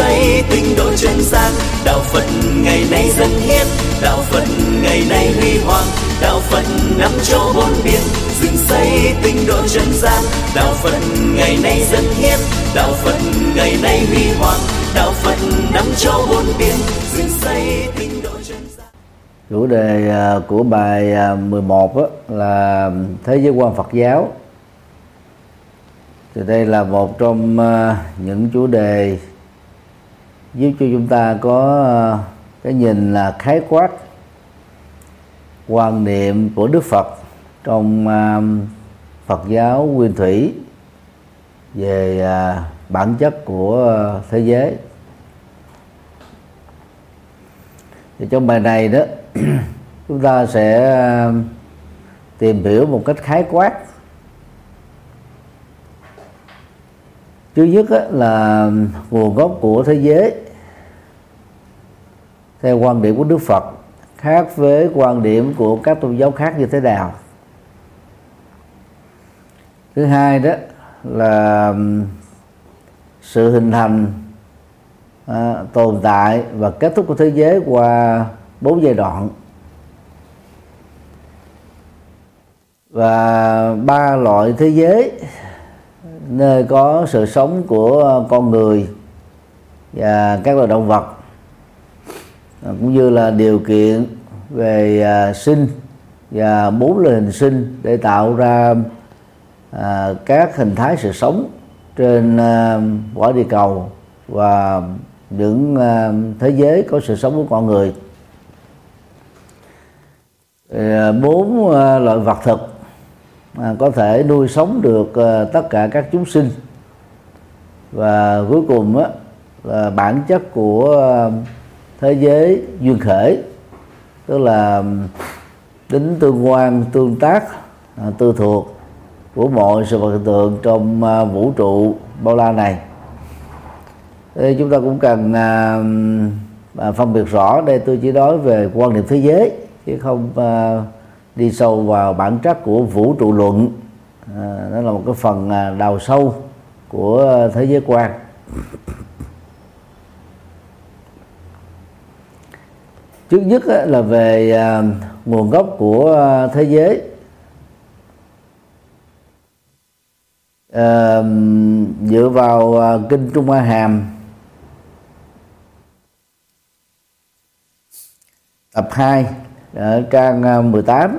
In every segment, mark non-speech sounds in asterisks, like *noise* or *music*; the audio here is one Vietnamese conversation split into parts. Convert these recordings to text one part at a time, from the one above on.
xây tinh độ chân gian đạo phật ngày nay dân hiến. Đạo phật ngày nay huy hoàng. Đạo phật năm châu bốn biển dựng xây tinh độ chân gian đạo phật ngày nay dân hiến. Đạo phật ngày nay huy hoàng. Đạo phật năm châu bốn biển dựng xây tinh độ chân gian chủ đề à, của bài 11 à, là thế giới quan Phật giáo. Thì đây là một trong à, những chủ đề giúp cho chúng ta có ờ, cái nhìn là khái quát quan niệm của Đức Phật trong uh, Phật giáo nguyên thủy về uh, bản chất của uh, thế giới. Thì trong bài này đó *clears throat* chúng ta sẽ uh, tìm hiểu một cách khái quát thứ nhất là nguồn gốc của thế giới. Theo quan điểm của đức phật khác với quan điểm của các tôn giáo khác như thế nào? Thứ hai đó là sự hình thành à, tồn tại và kết thúc của thế giới qua bốn giai đoạn. Và ba loại thế giới nơi có sự sống của con người và các loài động vật cũng như là điều kiện về à, sinh và bốn loại hình sinh để tạo ra à, các hình thái sự sống trên à, quả địa cầu và những à, thế giới có sự sống của con người. À, bốn à, loại vật thực à, có thể nuôi sống được à, tất cả các chúng sinh. Và cuối cùng á, là bản chất của à, thế giới duyên khởi tức là à, tính tương quan tương tác à, tư thuộc của mọi sự vật hiện tượng trong à, vũ trụ bao la này. Thế chúng ta cũng cần à, à, phân biệt rõ đây tôi chỉ nói về quan niệm thế giới chứ không à, đi sâu vào bản chất của vũ trụ luận. À, đó là một cái phần à, đào sâu của thế giới quan. Trước nhất là về à, nguồn gốc của à, thế giới. À, dựa vào kinh Trung Hoa Hàm tập 2 ở trang à, 18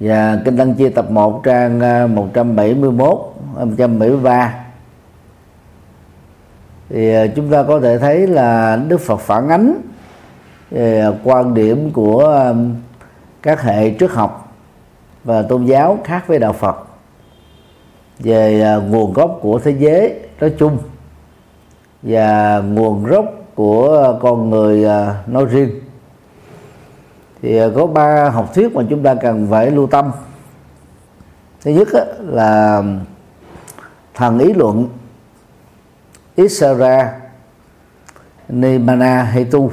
và kinh Tăng Chi tập 1 trang à, 171 173 thì à, chúng ta có thể thấy là Đức Phật phản ánh về quan điểm của các hệ triết học và tôn giáo khác với đạo Phật về nguồn gốc của thế giới nói chung và nguồn gốc của con người nói riêng thì à, có ba học thuyết mà chúng ta cần phải lưu tâm. Thứ nhất là thần ý luận Isara Nimana Hetu.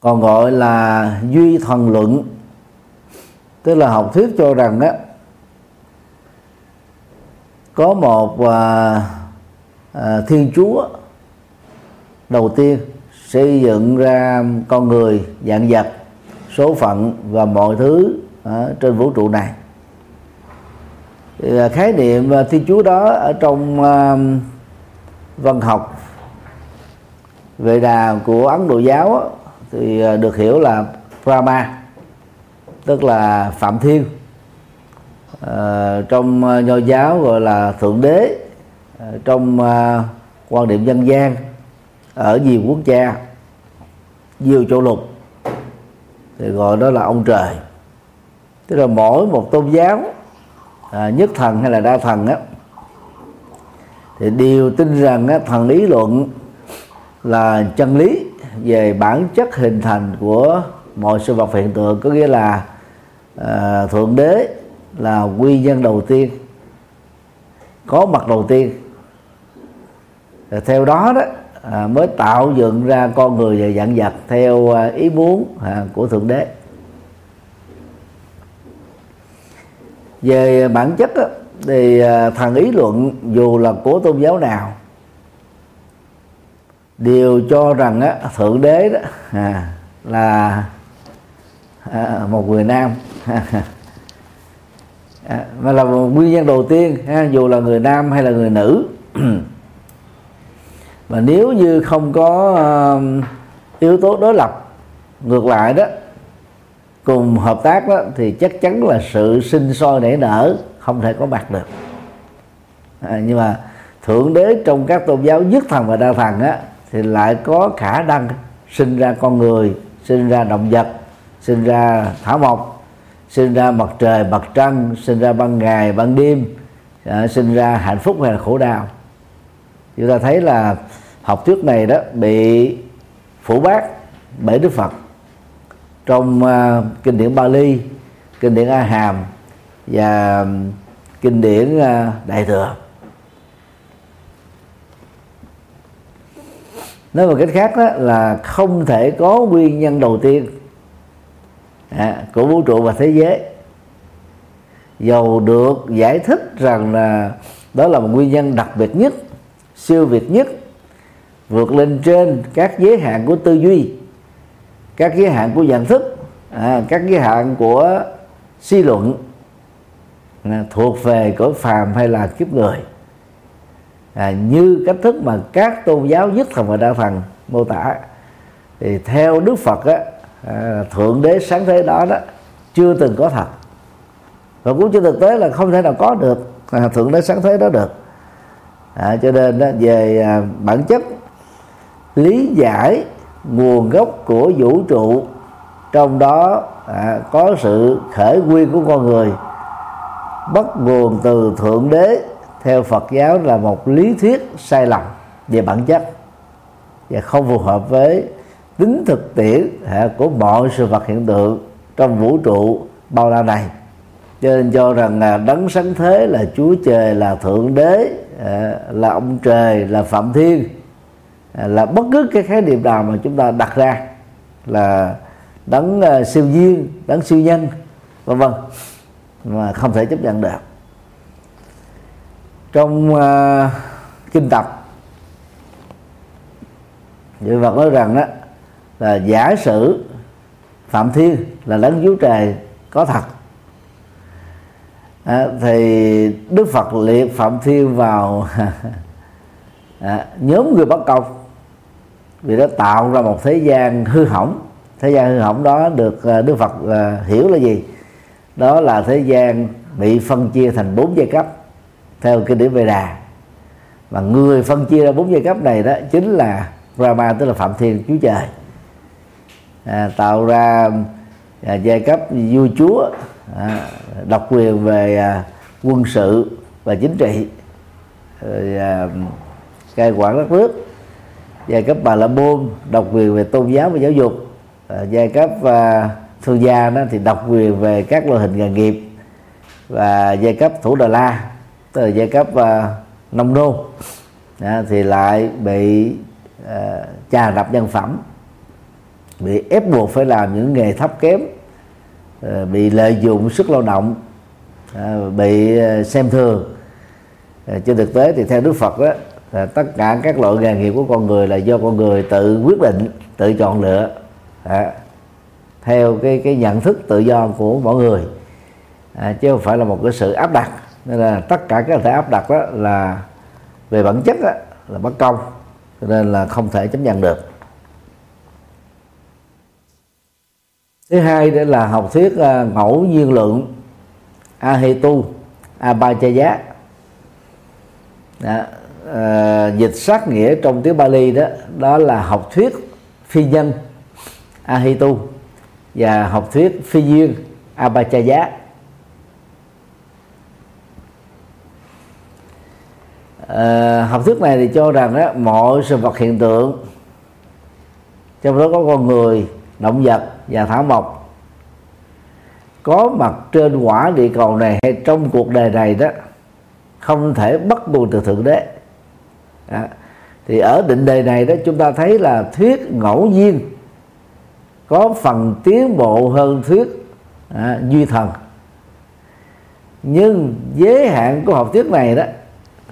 Còn gọi là duy thần luận tức là học thuyết cho rằng á có một à, à, thiên chúa đầu tiên xây dựng ra con người dạng vật số phận và mọi thứ ở trên vũ trụ này. Thì khái niệm thiên chúa đó ở trong uh, văn học về đà của ấn độ giáo thì à, được hiểu là brahma tức là phạm thiên. À, trong à, nho giáo gọi là thượng đế trong quan điểm dân gian ở nhiều quốc gia nhiều châu lục. Thì gọi đó là ông trời. Tức là mỗi một tôn giáo à, nhất thần hay là đa thần á thì đều tin rằng á, thần lý luận là chân lý về bản chất hình thành của mọi sự vật hiện tượng có nghĩa là à, thượng đế là quy nhân đầu tiên có mặt đầu tiên. Theo đó đó à, mới tạo dựng ra con người và dạng vật theo à, ý muốn à, của thượng đế. Về bản chất á, thì à, thần ý luận dù là của tôn giáo nào đều cho rằng á, thượng đế đó à, là à, một người nam. *laughs* À, mà là nguyên nhân đầu tiên ha, dù là người nam hay là người nữ. *clears throat* mà nếu như không có uh, yếu tố đối lập ngược lại đó cùng hợp tác đó thì chắc chắn là sự sinh sôi nảy nở không thể có mặt được. À, nhưng mà thượng đế trong các tôn giáo nhất thần và đa thần á thì lại có khả năng sinh ra con người sinh ra động vật sinh ra thảo mộc sinh ra mặt trời mặt trăng sinh ra ban ngày ban đêm à, sinh ra hạnh phúc hay là khổ đau. Chúng ta thấy là học thuyết này đó bị phủ bác bởi đức phật trong uh, kinh điển Bali, kinh điển A Hàm và kinh điển uh, Đại thừa. Nói một cách khác đó là không thể có nguyên nhân đầu tiên à, của vũ trụ và thế giới dầu được giải thích rằng là đó là một nguyên nhân đặc biệt nhất siêu việt nhất vượt lên trên các giới hạn của tư duy các giới hạn của nhận thức à, các giới hạn của suy luận à, thuộc về cõi phàm hay là kiếp người. À, như cách thức mà các tôn giáo nhất thần và đa thần mô tả thì theo đức phật á, à, thượng đế sáng thế đó đó chưa từng có thật. Và cũng trên thực tế là không thể nào có được à, thượng đế sáng thế đó được. À, cho nên đó, về à, bản chất lý giải nguồn gốc của vũ trụ. Trong đó à, có sự khởi nguyên của con người bắt nguồn từ thượng đế theo Phật giáo là một lý thuyết sai lầm về bản chất và không phù hợp với tính thực tiễn à, của mọi sự vật hiện tượng trong vũ trụ bao la này. Cho nên cho rằng là đấng sáng thế là chúa trời là thượng đế à, là ông trời là phạm thiên. À, là bất cứ cái khái niệm nào mà chúng ta đặt ra là đấng uh, siêu nhiên đấng siêu nhân vân vân mà không thể chấp nhận được. Trong uh, kinh tập Đức Phật nói rằng đó là giả sử Phạm Thiên là đấng cứu Trời có thật à, thì Đức Phật liệt Phạm Thiên vào *laughs* à, nhóm người bất công vì nó tạo ra một thế gian hư hỏng. Thế gian hư hỏng đó được ờ, đức phật ờ, hiểu là gì? Đó là thế gian bị phân chia thành bốn giai cấp theo kinh điển đà và người phân chia ra bốn giai cấp này đó chính là Brahma tức là Phạm Thiên Chúa Trời. À, tạo ra à, giai cấp vua chúa à, độc quyền về à, quân sự và chính trị. Rồi à, cai quản đất nước giai cấp bà la môn độc quyền về tôn giáo và giáo dục. À, giai cấp à, thương gia đó thì độc quyền về các loại hình nghề nghiệp. Và giai cấp thủ đà la tức là giai cấp à, nông nô à, thì lại bị à, trà đập nhân phẩm bị ép buộc phải làm những nghề thấp kém à, bị lợi dụng sức lao động à, bị à, xem thường. À, trên thực tế thì theo đức phật đó là tất cả các loại nghề nghiệp của con người là do con người tự quyết định tự chọn lựa. À, theo cái cái nhận thức tự do của mỗi người. À, chứ không phải là một cái sự áp đặt. Nên là tất cả các thể áp đặt đó là về bản chất đó, là bất công cho nên là không thể chấp nhận được. Thứ hai đó là học thuyết uh, ngẫu nhiên lượng ahetu abhajaya đó, uh, dịch sát nghĩa trong tiếng Bali đó đó là học thuyết phi nhân Ahitu và học thuyết phi duyên Abhachaya uh, ờ, học thuyết này thì cho rằng đó, mọi sự vật hiện tượng trong đó có con người động vật và thảo mộc có mặt trên quả địa cầu này hay trong cuộc đời này đó không thể bắt nguồn từ thượng đế đó. thì ở định đề này đó chúng ta thấy là thuyết ngẫu nhiên có phần tiến bộ hơn thuyết à, duy thần. Nhưng giới hạn của học thuyết này đó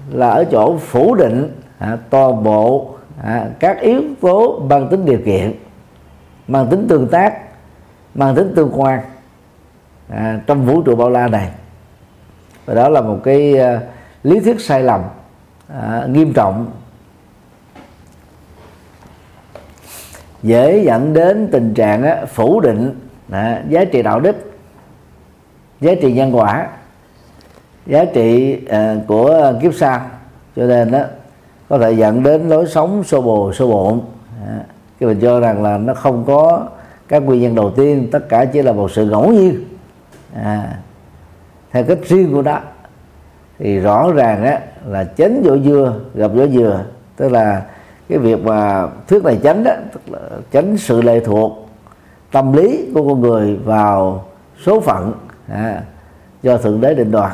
là ở chỗ phủ định à, toàn bộ à, các yếu tố bằng tính điều kiện mang tính tương tác mang tính tương quan à, trong vũ trụ bao la này. Và đó là một cái uh, lý thuyết sai lầm à, nghiêm trọng. Dễ dẫn đến tình trạng á, phủ định à, giá trị đạo đức giá trị nhân quả giá trị à, của kiếp sau. Cho nên đó có thể dẫn đến lối sống xô bồ xô bộn. À, cái mình cho rằng là nó không có các nguyên nhân đầu tiên tất cả chỉ là một sự ngẫu nhiên. À, theo cách riêng của nó. Thì rõ ràng á là chánh vỏ dưa gặp vỏ dừa. Tức là cái việc mà thuyết này tránh đó tức là tránh sự lệ thuộc tâm lý của con người vào số phận à, do thượng đế định đoạt.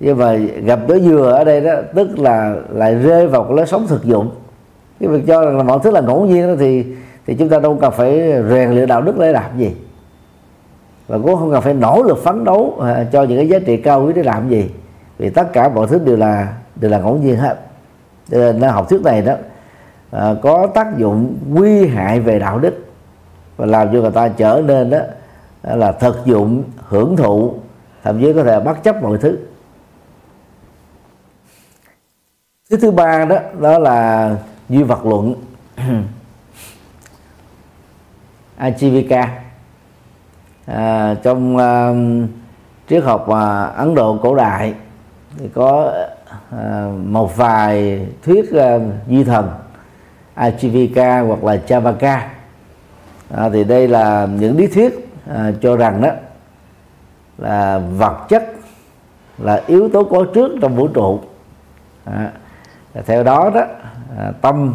Nhưng mà gặp vỏ dừa ở đây đó tức là lại rơi vào cái lối sống thực dụng. Cái việc cho rằng là mọi thứ là ngẫu nhiên đó thì thì chúng ta đâu cần phải rèn luyện đạo đức để làm gì. Và cũng không cần phải nỗ lực phấn đấu à, cho những cái giá trị cao quý để làm gì vì tất cả mọi thứ đều là đều là ngẫu nhiên hết. Cho nên học thuyết này đó à, có tác dụng nguy hại về đạo đức. Và làm cho người ta trở nên đó là thực dụng hưởng thụ thậm chí có thể bất chấp mọi thứ. Thứ thứ ba đó đó là duy vật luận. *clears throat* Ajivika. À, trong uh, triết học uh, Ấn Độ cổ đại thì có ờ, một vài thuyết ờ, duy thần Ajivika hoặc là Chavaka. À, thì đây là những lý thuyết à, cho rằng đó là vật chất là yếu tố có trước trong vũ trụ. À, theo đó đó à, tâm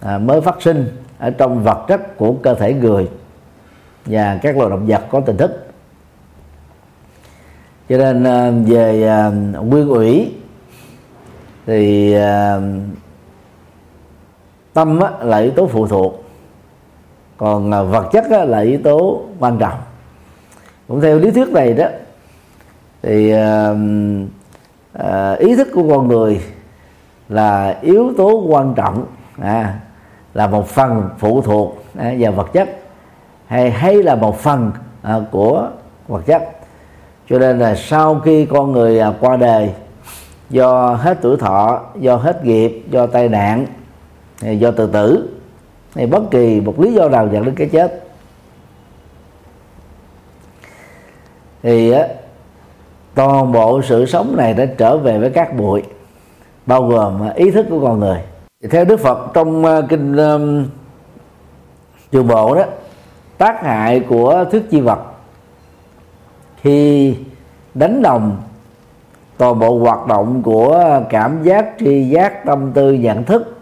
à, mới phát sinh ở trong vật chất của cơ thể người và các loài động vật có tình thức cho nên ờ, về ờ, nguyên ủy thì ờ, tâm là yếu tố phụ thuộc còn vật chất là yếu tố quan trọng. Cũng theo lý thuyết này đó thì ý thức của con người là yếu tố quan trọng à, là một phần phụ thuộc à, vào vật chất hay hay là một phần à, của vật chất cho nên là sau khi con người à, qua đời do hết tuổi thọ do hết nghiệp do tai nạn do tự tử hay bất kỳ một lý do nào dẫn đến cái chết. Thì á, toàn bộ sự sống này đã trở về với các bụi bao gồm à, ý thức của con người. Theo đức phật trong à, kinh um, trường bộ đó tác hại của thức chi vật khi đánh đồng. Toàn bộ hoạt động của cảm giác tri giác tâm tư nhận thức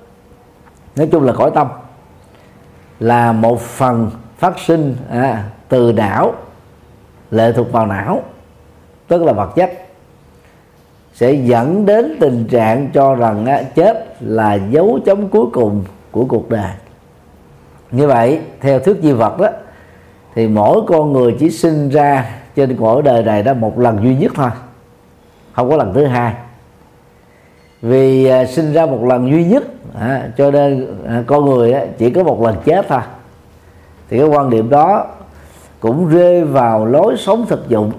nói chung là cõi tâm là một phần phát sinh à, từ não lệ thuộc vào não tức là vật chất sẽ dẫn đến tình trạng cho rằng á, chết là dấu chấm cuối cùng của cuộc đời. Như vậy theo thuyết di vật đó thì mỗi con người chỉ sinh ra trên cõi đời này đó một lần duy nhất thôi không có lần thứ hai. Vì à, sinh ra một lần duy nhất à, cho nên à, con người á, chỉ có một lần chết thôi. Thì cái quan điểm đó cũng rơi vào lối sống thực dụng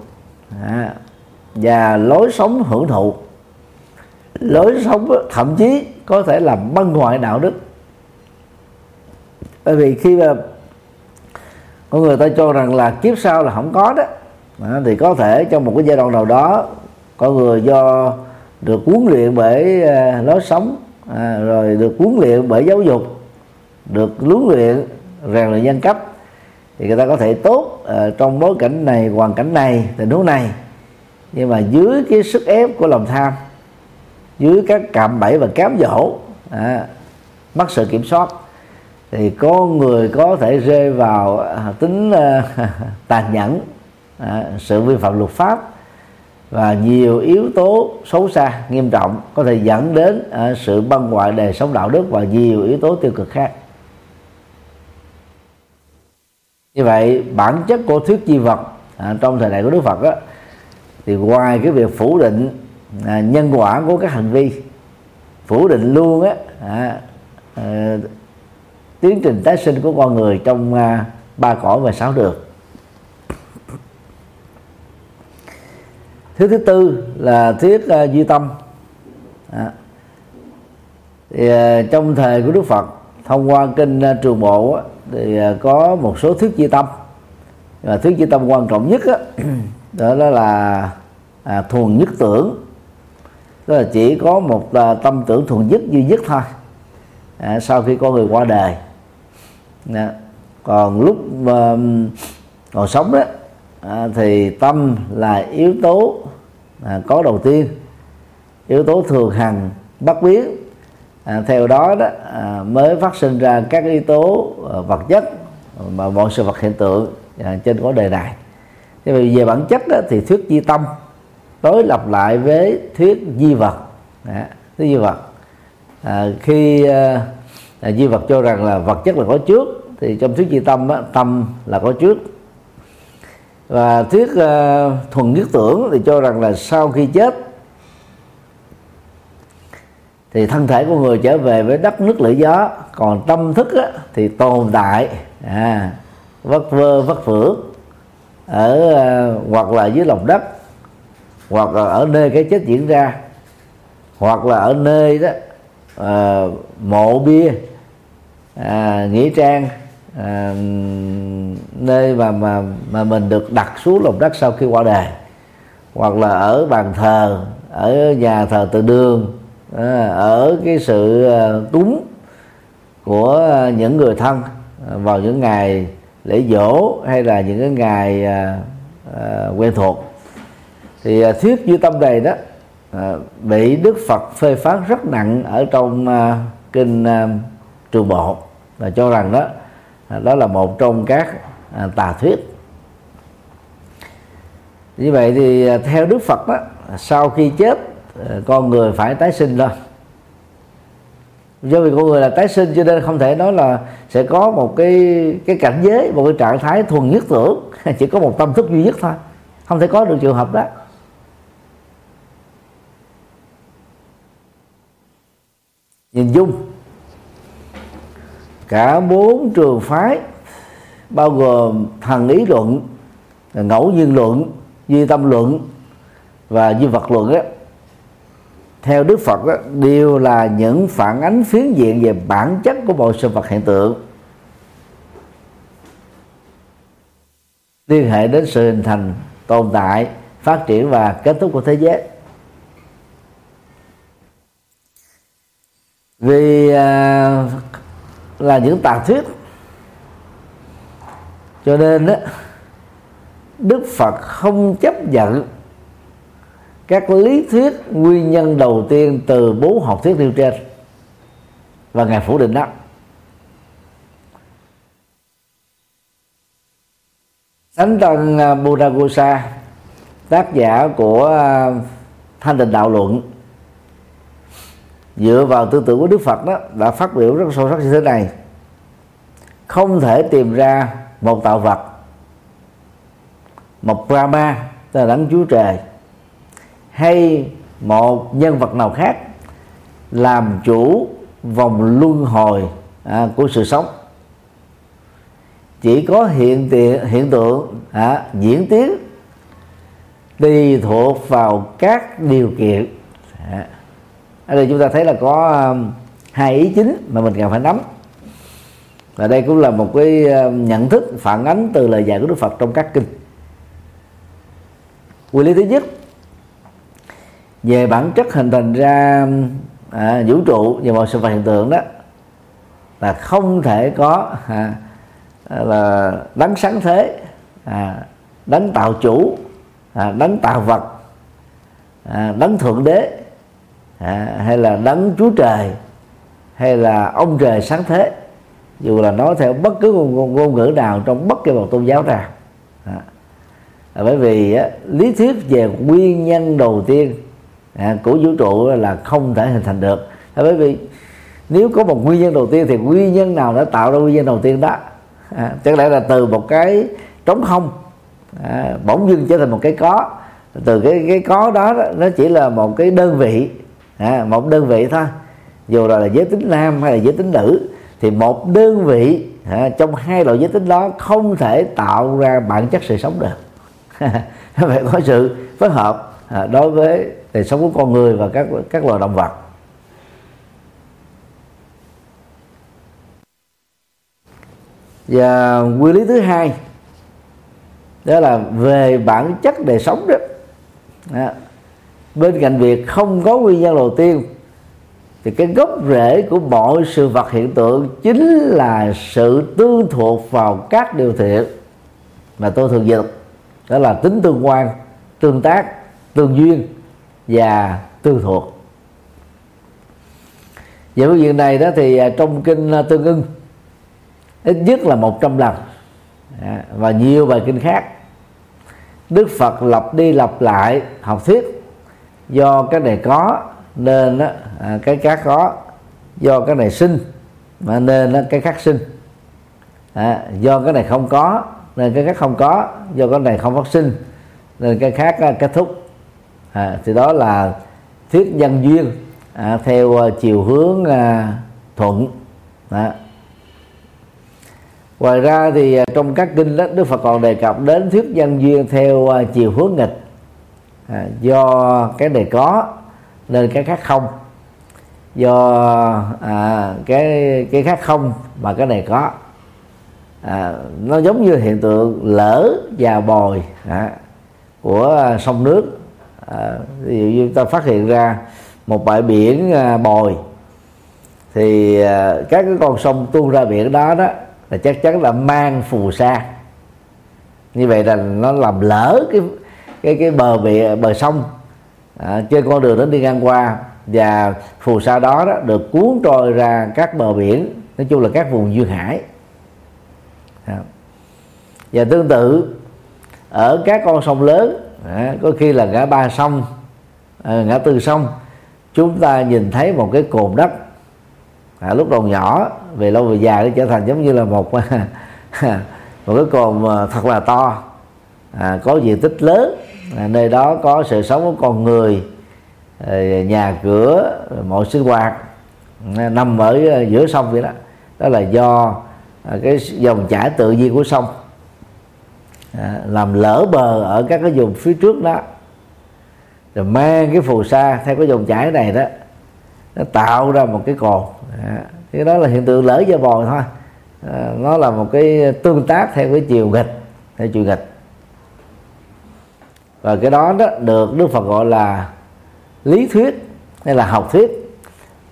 à, và lối sống hưởng thụ. Lối sống thậm chí có thể làm băng hoại đạo đức. Bởi vì khi mà con người ta cho rằng là kiếp sau là không có đó à, thì có thể trong một cái giai đoạn nào đó có người do được huấn luyện bởi à, lối sống à, rồi được huấn luyện bởi giáo dục được huấn luyện rèn luyện nhân cấp thì người ta có thể tốt à, trong bối cảnh này hoàn cảnh này tình huống này. Nhưng mà dưới cái sức ép của lòng tham dưới các cạm bẫy và cám dỗ à, mất sự kiểm soát thì có người có thể rơi vào à, tính à, *laughs* tàn nhẫn à, sự vi phạm luật pháp và nhiều yếu tố xấu xa nghiêm trọng có thể dẫn đến à, sự băng hoại đời sống đạo đức và nhiều yếu tố tiêu cực khác. Như vậy bản chất của thuyết di vật à, trong thời đại của đức phật đó, thì ngoài cái việc phủ định à, nhân quả của các hành vi phủ định luôn á à, à, tiến trình tái sinh của con người trong à, ba cõi và sáu đường thứ thứ tư là thuyết uh, duy tâm. À. thì, uh, trong thời của đức phật thông qua kinh uh, trường bộ thì uh, có một số thuyết duy tâm. Và thuyết duy tâm quan trọng nhất đó, *clears throat* đó, đó là à, thuần nhất tưởng. Tức là chỉ có một à, tâm tưởng thuần nhất duy nhất thôi. À, sau khi con người qua đời. À, còn lúc mà còn sống đó à, thì tâm là yếu tố à, có đầu tiên. Yếu tố thường hằng bất biến. À, theo đó đó à, mới phát sinh ra các yếu tố à, vật chất mà mọi sự vật hiện tượng à, trên cõi đời này. Thế vì về bản chất đó, thì thuyết di tâm đối lập lại với thuyết di vật. À, thuyết di vật. À, khi à, à, di vật cho rằng là vật chất là có trước thì trong thuyết di tâm á, tâm là có trước và thuyết uh, thuần nhất tưởng thì cho rằng là sau khi chết thì thân thể của người trở về với đất nước lửa gió còn tâm thức á, thì tồn tại à, vất vơ vất vưởng ở uh, hoặc là dưới lòng đất hoặc là ở nơi cái chết diễn ra hoặc là ở nơi đó uh, mộ bia à, nghĩa trang à, nơi mà mà mà mình được đặt xuống lòng đất sau khi qua đời hoặc là ở bàn thờ, ở nhà thờ tự đường à, ở cái sự à, cúng túng của những người thân à, vào những ngày lễ dỗ hay là những cái ngày quen thuộc. Thì thuyết duy tâm này đó bị đức phật phê phán rất nặng ở trong kinh trường bộ. Và cho rằng đó đó là một trong các à, tà thuyết. Như vậy thì à, theo đức phật đó sau khi chết à, con người phải tái sinh lên. Do vì con người là tái sinh cho nên không thể nói là sẽ có một cái cái cảnh giới một cái trạng thái thuần nhất tưởng. *laughs* Chỉ có một tâm thức duy nhất thôi. Không thể có được trường hợp đó. Nhìn chung cả bốn trường phái bao gồm thần ý luận ngẫu nhiên luận duy tâm luận và duy vật luận á. Theo đức phật đó, đều là những phản ánh phiến diện về bản chất của mọi sự vật hiện tượng. Liên hệ đến sự hình thành tồn tại phát triển và kết thúc của thế giới. Vì à, là những tà thuyết cho nên đó, đức phật không chấp nhận các lý thuyết nguyên nhân đầu tiên từ bốn học thuyết nêu trên và ngài phủ định đó. Thánh Tân à, Buddha tác giả của à, Thanh Tịnh Đạo Luận dựa vào tư tưởng của đức phật đó đã phát biểu rất sâu sắc như thế này. Không thể tìm ra một tạo vật một brahma tức là đấng chúa trời hay một nhân vật nào khác làm chủ vòng luân hồi à, của sự sống. Chỉ có hiện tượng hiện tượng à, diễn tiến tùy thuộc vào các điều kiện. À, ở đây chúng ta thấy là có um, hai ý chính mà mình cần phải nắm và đây cũng là một cái ờ, nhận thức phản ánh từ lời dạy của Đức Phật trong các kinh. Nguyên lý thứ nhất về bản chất hình thành ra à, vũ trụ và mọi sự vật hiện tượng đó là không thể có à, là đấng sáng thế à, đấng tạo chủ à, đấng tạo vật à, đấng thượng đế à, hay là đấng chúa trời hay là ông trời sáng thế dù là nói theo bất cứ ngôn, ngôn ngữ nào trong bất kỳ một tôn giáo nào. À. bởi vì á, lý thuyết về nguyên nhân đầu tiên à, của vũ trụ là không thể hình thành được. À, bởi vì nếu có một nguyên nhân đầu tiên thì nguyên nhân nào đã tạo ra nguyên nhân đầu tiên đó? À, chẳng lẽ là từ một cái trống không? À, bỗng dưng trở thành một cái có. Từ cái cái có đó, đó nó chỉ là một cái đơn vị. À, một đơn vị thôi. Dù là, là giới tính nam hay là giới tính nữ thì một đơn vị à, trong hai loại giới tính đó không thể tạo ra bản chất sự sống được. *laughs* Phải có sự phối hợp à, đối với đời sống của con người và các các loài động vật. Và nguyên lý thứ hai đó là về bản chất đời sống đó. À, bên cạnh việc không có nguyên nhân đầu tiên thì cái gốc rễ của mọi sự vật hiện tượng chính là sự tương thuộc vào các điều thiện mà tôi thường dịch đó là tính tương quan, tương tác, tương duyên và tương thuộc. Về cái diện này đó thì à, trong kinh à, tương ưng, ít nhất là 100 lần. Và nhiều bài kinh khác. Đức Phật lập đi lập lại học thuyết do cái này có nên đó, à, cái khác có do cái này sinh mà nên đó, cái khác sinh. À, do cái này không có nên cái khác không có do cái này không phát sinh nên cái khác à, kết thúc. À, thì đó là thuyết nhân duyên à, theo à, chiều hướng à, thuận. À. ngoài ra thì trong các kinh đó đức phật còn đề cập đến thuyết nhân duyên theo à, chiều hướng nghịch. À, do cái này có nên cái khác không. Do à, cái cái khác không mà cái này có. À, nó giống như hiện tượng lỡ và bồi à, của sông nước. À, ví dụ như ta phát hiện ra một bãi biển à, bồi thì à, các cái con sông tuôn ra biển đó đó là chắc chắn là mang phù sa. Như vậy là nó làm lỡ cái cái cái bờ bị bờ sông à, trên con đường đến đi ngang qua và phù sa đó, đó được cuốn trôi ra các bờ biển nói chung là các vùng duyên hải à. và tương tự ở các con sông lớn à, có khi là ngã ba sông à, ngã tư sông chúng ta nhìn thấy một cái cồn đất à, lúc đầu nhỏ về lâu về dài nó trở thành giống như là một *laughs* một cái cồn à, thật là to à, có diện tích lớn À, nơi đó có sự sống của con người à, nhà cửa, mọi sinh hoạt à, nằm ở giữa sông vậy đó. Đó là do cái dòng chảy tự nhiên của sông làm lỡ bờ ở các cái vùng phía trước đó. Rồi mang cái phù sa theo cái dòng chảy này đó, nó tạo ra một cái cồn cái đó là hiện tượng lỡ do bồi thôi. Nó là một cái tương tác theo cái chiều nghịch, theo chiều nghịch và cái đó đó được đức phật gọi là lý thuyết hay là học thuyết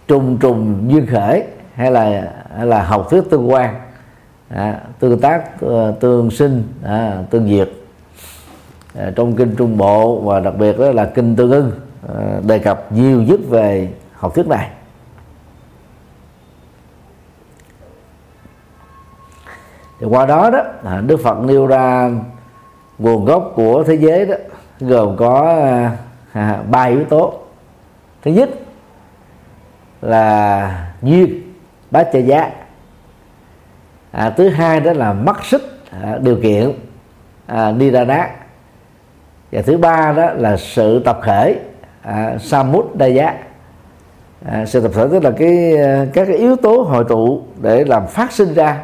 trùng trùng duyên khởi hay là hay là học thuyết tương quan à, tương tác ờ, tương sinh à, tương diệt. À, trong kinh trung bộ và đặc biệt đó là kinh tương ưng à, đề cập nhiều nhất về học thuyết này. Thì qua đó đó à, đức phật nêu ra nguồn gốc của thế giới đó gồm có à, à, ba yếu tố. Thứ nhất là duyên bát cha giá. À, thứ hai đó là mắc xích à, điều kiện à, đá, và thứ ba đó là sự tập khởi à, samut đa giá. À, sự tập khởi tức là cái à, các cái yếu tố hội tụ để làm phát sinh ra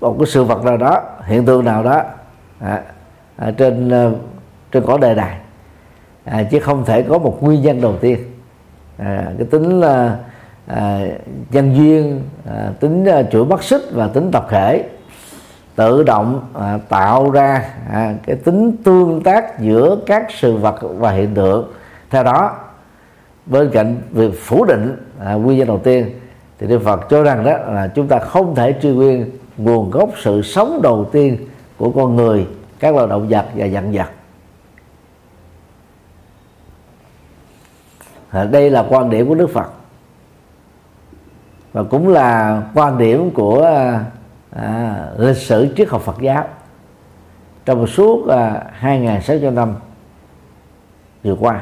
một cái sự vật nào đó hiện tượng nào đó à, à, trên trên cõi đời này à, chứ không thể có một nguyên nhân đầu tiên. À, cái tính là à, nhân duyên à, tính à, chuỗi mắt xích và tính tập thể tự động à, tạo ra à, cái tính tương tác giữa các sự vật và hiện tượng. Theo đó bên cạnh việc phủ định à, nguyên nhân đầu tiên thì Đức Phật cho rằng đó là chúng ta không thể truy nguyên nguồn gốc sự sống đầu tiên của con người các loài động vật và dặn vật. À, đây là quan điểm của Đức Phật. Và cũng là quan điểm của à, à lịch sử triết học Phật giáo. Trong một suốt à, 2.600 năm vừa qua.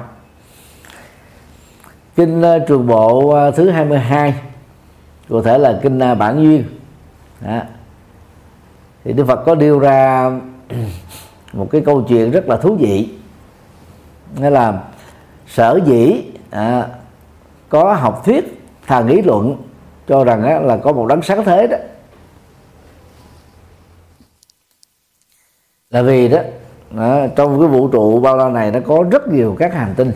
Kinh uh, trường bộ uh, thứ 22 cụ thể là kinh uh, bản duyên. Đó. thì Đức Phật có đưa ra *clears throat* một cái câu chuyện rất là thú vị. Nghĩa là sở dĩ à, có học thuyết thà nghĩ luận cho rằng á, là có một đấng sáng thế đó. Là vì đó à, trong cái vũ trụ bao la này nó có rất nhiều các hành tinh.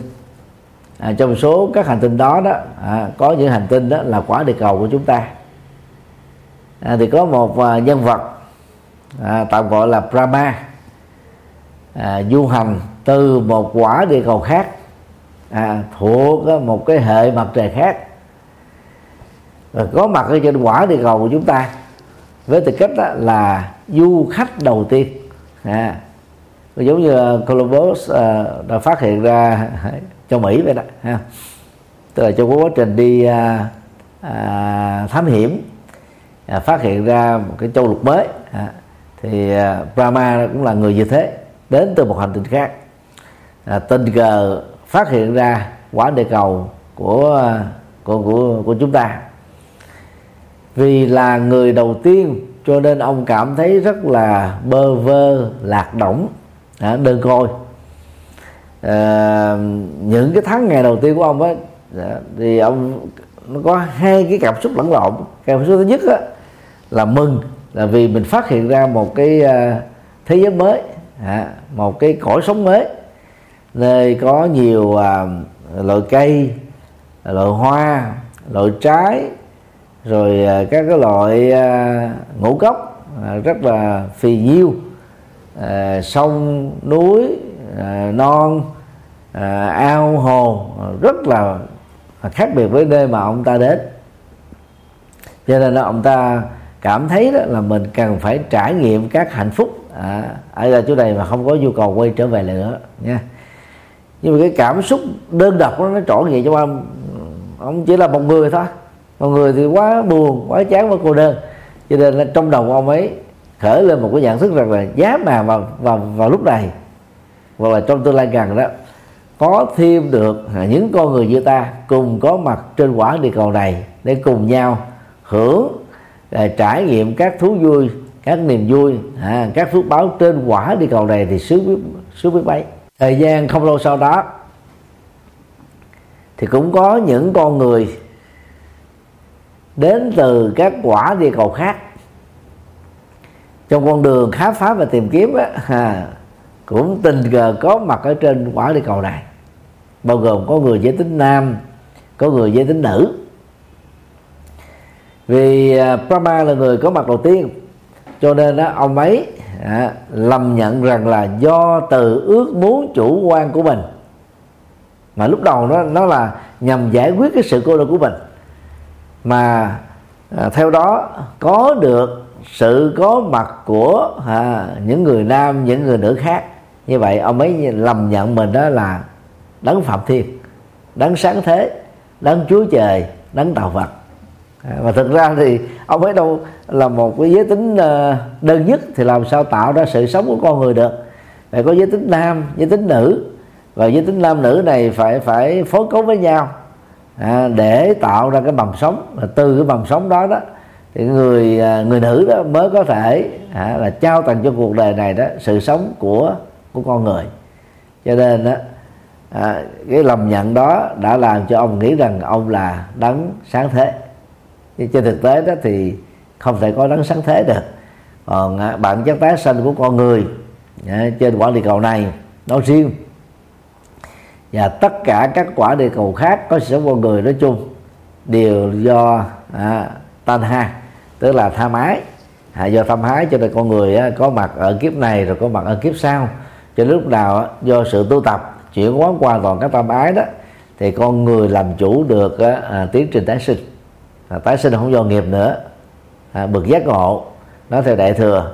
À, trong số các hành tinh đó đó à, có những hành tinh đó là quả địa cầu của chúng ta. À, thì có một à, nhân vật à, tạm gọi là Brahma. À, du hành từ một quả địa cầu khác à, thuộc một cái hệ mặt trời khác. Và có mặt ở trên quả địa cầu của chúng ta. Với tư cách đó là du khách đầu tiên. À, giống như à, Columbus à, đã phát hiện ra *laughs* châu Mỹ vậy đó ha. Tức là trong quá trình đi à, à, thám hiểm à, phát hiện ra một cái châu lục mới à, thì à, Brahma cũng là người như thế đến từ một hành tinh khác. À, tình cờ phát hiện ra quả địa cầu của của của của chúng ta. Vì là người đầu tiên cho nên ông cảm thấy rất là bơ vơ lạc lõng à, đơn côi. À, những cái tháng ngày đầu tiên của ông ấy dạ, thì ông nó có hai cái cảm xúc lẫn lộn. Cảm xúc thứ nhất á, là mừng là vì mình phát hiện ra một cái ờ, thế giới mới à, một cái cõi sống mới nơi có nhiều à, loại cây loại hoa loại trái rồi à, các cái loại à, ngũ cốc à, rất là phì nhiêu. À, sông núi à, non à, ao hồ rất là khác biệt với nơi mà ông ta đến. Cho nên là ông ta cảm thấy đó là mình cần phải trải nghiệm các hạnh phúc à, ở chỗ này mà không có nhu cầu quay trở về nữa nha nhưng mà cái cảm xúc đơn độc đó, nó trỗi dậy cho ông ông chỉ là một người thôi. Một người thì quá buồn quá chán quá cô đơn. Cho nên là trong đầu ông ấy khởi lên một cái nhận thức rằng là giá mà vào vào vào lúc này hoặc là trong tương lai gần đó có thêm được những con người như ta cùng có mặt trên quả địa cầu này để cùng nhau hưởng để trải nghiệm các thú vui các niềm vui à, các phước báo trên quả địa cầu này thì sướng biết sướng biết mấy thời gian không lâu sau đó thì cũng có những con người đến từ các quả địa cầu khác. Trong con đường khám phá và tìm kiếm á, à, cũng tình cờ có mặt ở trên quả địa cầu này. Bao gồm có người giới tính nam có người giới tính nữ. Vì à, Brahma là người có mặt đầu tiên cho nên đó, ông ấy à, lầm nhận rằng là do từ ước muốn chủ quan của mình. Mà lúc đầu nó nó là nhằm giải quyết cái sự cô đơn của mình. Mà à, theo đó có được sự có mặt của à, những người nam những người nữ khác. Như vậy ông ấy lầm nhận mình đó là đấng phạm thiên đấng sáng thế đấng chúa trời đấng tạo vật À, và thực ra thì ông ấy đâu là một cái giới tính ờ, đơn nhất thì làm sao tạo ra sự sống của con người được. Phải có giới tính nam giới tính nữ. Và giới tính nam nữ này phải phải phối cấu với nhau à, để tạo ra cái mầm sống. Và từ cái mầm sống đó đó thì người à, người nữ đó mới có thể à, là trao tặng cho cuộc đời này đó sự sống của của con người. Cho nên đó à, cái lầm nhận đó đã làm cho ông nghĩ rằng ông là đấng sáng thế nhưng trên thực tế đó thì không thể có đấng sáng thế được. Còn à, bản chất tái sinh của con người à, trên quả địa cầu này nói riêng. Và tất cả các quả địa cầu khác có sự sống con người nói chung đều do à, tan ha tức là tham ái à, do tham ái cho nên con người á, có mặt ở kiếp này rồi có mặt ở kiếp sau. Cho lúc nào á, do sự tu tập chuyển hóa qua toàn các tam ái đó thì con người làm chủ được á, à, tiến trình tái sinh à, tái sinh không do nghiệp nữa. À, bực giác ngộ nó theo đại thừa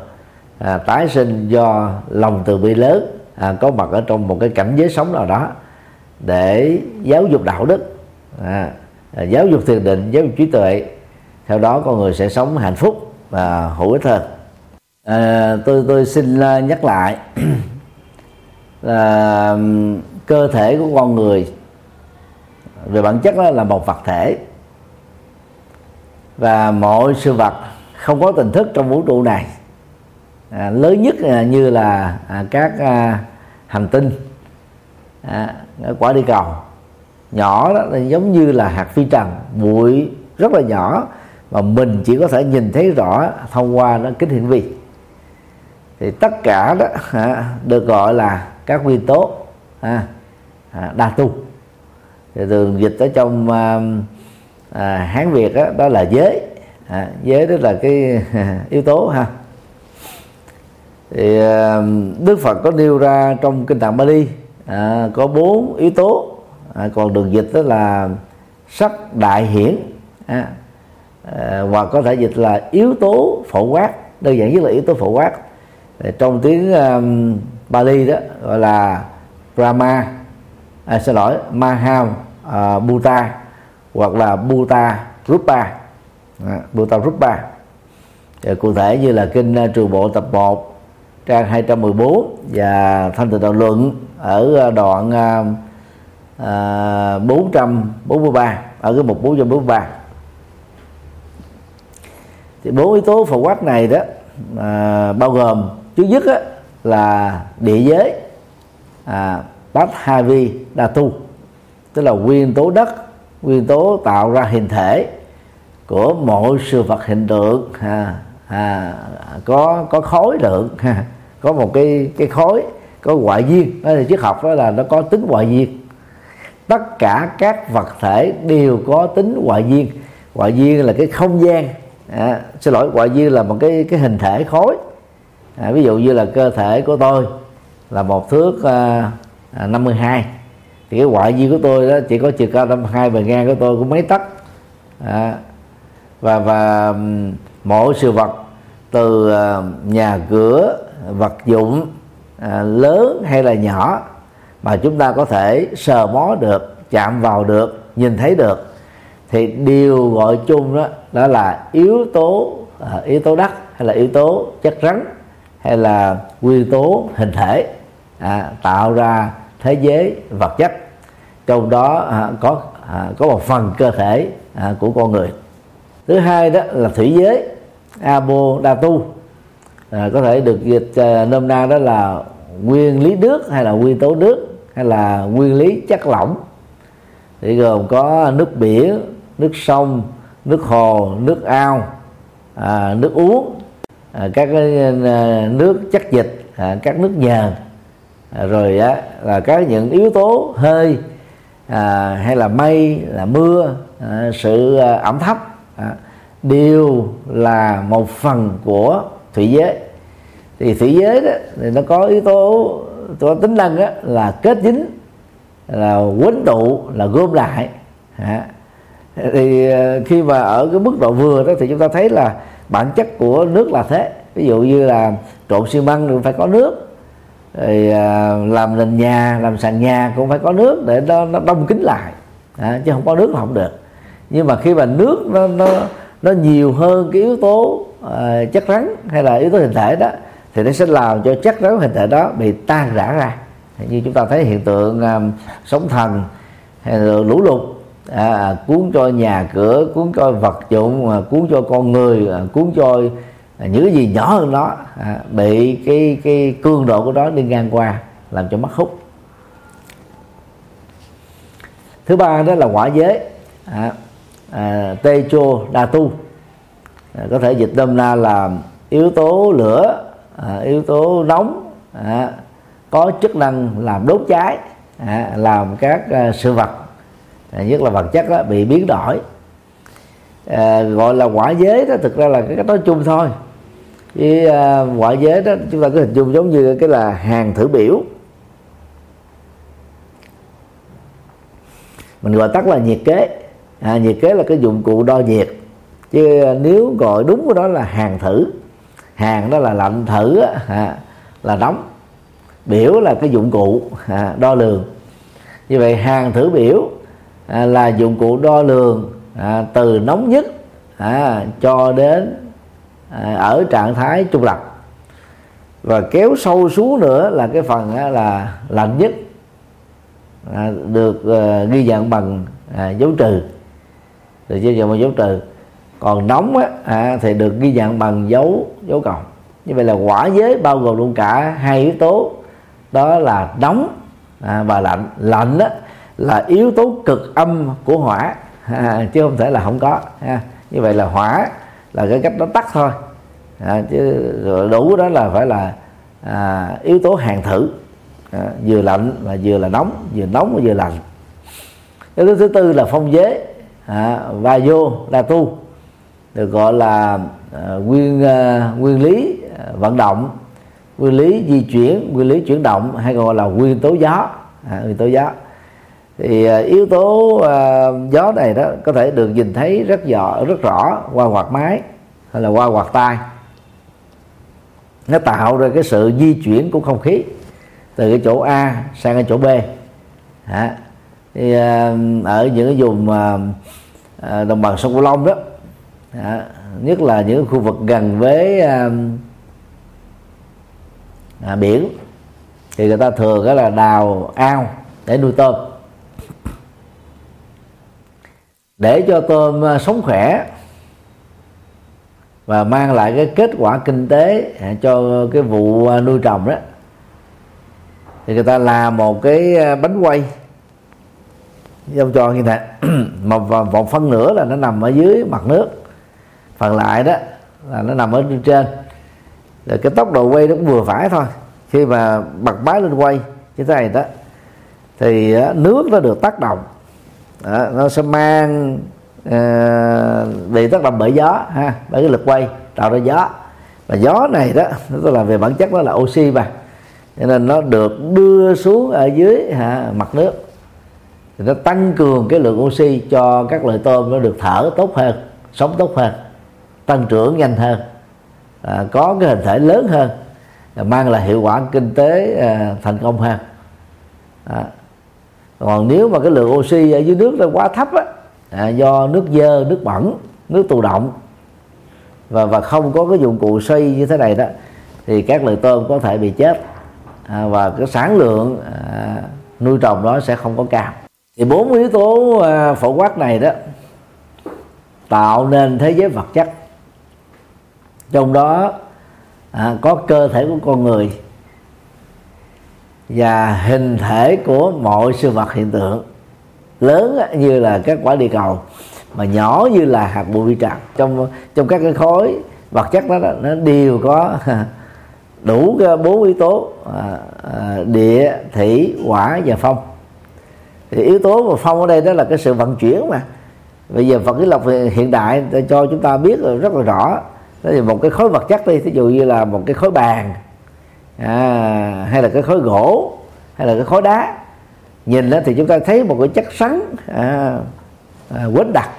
à, tái sinh do lòng từ bi lớn à, có mặt ở trong một cái cảnh giới sống nào đó để giáo dục đạo đức. À, à, giáo dục thiền định giáo dục trí tuệ theo đó con người sẽ sống hạnh phúc và hữu ích hơn. À, tôi tôi xin à, nhắc lại là *clears throat* cơ thể của con người về bản chất đó là một vật thể và mọi sự vật không có tình thức trong vũ trụ này à, lớn nhất là như là à, các à, hành tinh à, quả đi cầu. Nhỏ đó là giống như là hạt phi trần bụi rất là nhỏ mà mình chỉ có thể nhìn thấy rõ thông qua nó kính hiển vi. Thì tất cả đó à, được gọi là các nguyên tố à, à, đa tu. Thì thường dịch ở trong à, à, hán việt đó, đó là giới. À, giới đó là cái *laughs* yếu tố ha. Thì à, đức phật có nêu ra trong kinh tạng bali à, có bốn yếu tố. À, còn đường dịch đó là sắc đại hiển. À, à, hoặc có thể dịch là yếu tố phổ quát đơn giản nhất là yếu tố phổ quát. Trong tiếng um, Bali đó gọi là Brahma à, xin lỗi Maha uh, à, Buddha hoặc là Buddha Rupa à, Buddha Rupa thì cụ thể như là kinh ờ, trường bộ tập 1 trang 214 và thanh tịnh đạo luận ở ờ, đoạn ờ, à, 443 ở cái mục 443 thì bốn yếu tố phổ quát này đó à, bao gồm thứ nhất á, là địa giới à, bát hai vi đa tu tức là nguyên tố đất nguyên tố tạo ra hình thể của mọi sự vật hình tượng. À, à, có có khối lượng. À, có một cái cái khối có ngoại duyên. Đó là triết học đó là nó có tính ngoại duyên. Tất cả các vật thể đều có tính ngoại duyên. Ngoại duyên là cái không gian. À, xin lỗi ngoại duyên là một cái cái hình thể khối. À, ví dụ như là cơ thể của tôi là một thước à, à, 52 thì cái ngoại duy của tôi đó chỉ có chiều cao 52 bề ngang của tôi cũng mấy tấc. À, và và mỗi sự vật từ ờ, nhà cửa vật dụng à, lớn hay là nhỏ mà chúng ta có thể sờ mó được chạm vào được nhìn thấy được thì điều gọi chung đó đó là yếu tố à, yếu tố đất hay là yếu tố chất rắn hay là nguyên tố hình thể à, tạo ra thế giới vật chất. Trong đó à, có à, có một phần cơ thể à, của con người. Thứ hai đó là thủy giới abo tu à, có thể được dịch à, nôm na đó là nguyên lý nước hay là nguyên tố nước hay là nguyên lý chất lỏng. Thì gồm có nước biển nước sông nước hồ nước ao à, nước uống à, các cái à, nước chất dịch à, các nước nhờn. À, rồi á, là các những yếu tố hơi à, hay là mây là mưa à, sự à, ẩm thấp à, đều là một phần của thủy giới. Thì thủy giới đó thì nó có yếu tố có tính năng đó là kết dính là quấn tụ là gom lại. À, thì à, khi mà ở cái mức độ vừa đó thì chúng ta thấy là bản chất của nước là thế. Ví dụ như là trộn xi măng thì phải có nước rồi à, làm nền nhà làm sàn nhà cũng phải có nước để nó, nó đông kín lại. À, chứ không có nước là không được. Nhưng mà khi mà nước nó nó nó nhiều hơn cái yếu tố à, chất rắn hay là yếu tố hình thể đó thì nó sẽ làm cho chất rắn hình thể đó bị tan rã ra. Như chúng ta thấy hiện tượng à, sóng thần hay là lũ lụt à, cuốn cho nhà cửa cuốn cho vật dụng à, cuốn cho con người à, cuốn cho những cái gì nhỏ hơn nó à, bị cái cái cương độ của nó đi ngang qua làm cho mất hút. Thứ ba đó là quả giới à, à, tê chô đa tu. À, có thể dịch đâm na là yếu tố lửa à, yếu tố nóng à, có chức năng làm đốt cháy à, làm các à, sự vật. À, nhất là vật chất đó, bị biến đổi. À, gọi là quả giới đó thực ra là cái nói chung thôi với uh, ngoại giới đó chúng ta có hình dung giống như cái là hàng thử biểu. Mình gọi tắt là nhiệt kế. À, nhiệt kế là cái dụng cụ đo nhiệt. Chứ nếu gọi đúng của đó là hàng thử. Hàng đó là lạnh thử à, là nóng. Biểu là cái dụng cụ à, đo lường. Như vậy hàng thử biểu à, là dụng cụ đo lường à, từ nóng nhất à, cho đến Ờ, ở trạng thái trung lập. Và kéo sâu xuống nữa là cái phần là lạnh nhất à, được ờ, ghi nhận bằng à, dấu trừ. Được ghi nhận bằng dấu trừ. Còn nóng á, à, thì được ghi nhận bằng dấu dấu cộng. Như vậy là quả giới bao gồm luôn cả hai yếu tố. Đó là nóng à, và lạnh. Lạnh đó là yếu tố cực âm của hỏa. À, *laughs* chứ không thể là không có như vậy là hỏa là cái cách nó tắt thôi. À, chứ đủ đó là phải là à, yếu tố hàng thử. À, vừa lạnh và vừa là nóng vừa nóng và vừa lạnh. Yếu tố thứ tư là phong giới à, và vô là tu. Được gọi là à, nguyên à, nguyên lý à, vận động. Nguyên lý di chuyển nguyên lý chuyển động hay gọi là nguyên tố gió. À, nguyên tố gió thì à, yếu tố à, gió này đó có thể được nhìn thấy rất rõ rất rõ qua quạt máy hay là qua quạt tay nó tạo ra cái sự di chuyển của không khí từ cái chỗ A sang cái chỗ B. À, thì ở những cái vùng à, đồng bằng sông Cửu Long đó à, nhất là những khu vực gần với à, à, biển thì người ta thường đó là đào ao để nuôi tôm. Để cho tôm à, sống khỏe và mang lại cái kết quả kinh tế à, cho cái vụ à, nuôi trồng đó. Thì người ta làm một cái bánh quay. Trong tròn như thế. *clears throat* Một vòng phân nửa là nó nằm ở dưới mặt nước. Phần lại đó là nó nằm ở trên rồi cái tốc độ quay nó cũng vừa phải thôi. Khi mà bật máy lên quay như thế này đó, thì nước nó được tác động đó, nó sẽ mang ờ, uh, bị tác động bởi gió ha bởi cái lực quay tạo ra gió. Và gió này đó nó là về bản chất nó là oxy mà. Cho nên nó được đưa xuống ở dưới ha, mặt nước. Thì nó tăng cường cái lượng oxy cho các loại tôm nó được thở tốt hơn sống tốt hơn tăng trưởng nhanh hơn à, có cái hình thể lớn hơn mang lại hiệu quả kinh tế à, thành công hơn. À còn nếu mà cái lượng oxy ở dưới nước nó quá thấp á, à, do nước dơ nước bẩn nước tù động và và không có cái dụng cụ xoay như thế này đó thì các loài tôm có thể bị chết. À, và cái sản lượng à, nuôi trồng đó sẽ không có cao. Thì bốn yếu tố à, phổ quát này đó tạo nên thế giới vật chất. Trong đó à, có cơ thể của con người và hình thể của mọi sự vật hiện tượng lớn như là các quả địa cầu mà nhỏ như là hạt bụi vi trần trong trong các cái khối vật chất đó nó đều có *laughs* đủ bốn yếu tố à, à, địa thủy hỏa và phong. Thì yếu tố và phong ở đây đó là cái sự vận chuyển mà. Bây giờ vật lý học hiện đại cho chúng ta biết rất là rõ. Đó là một cái khối vật chất đi ví dụ như là một cái khối bàn à, hay là cái khối gỗ hay là cái khối đá. Nhìn lên thì chúng ta thấy một cái chất sắn à, à, quấn đặc.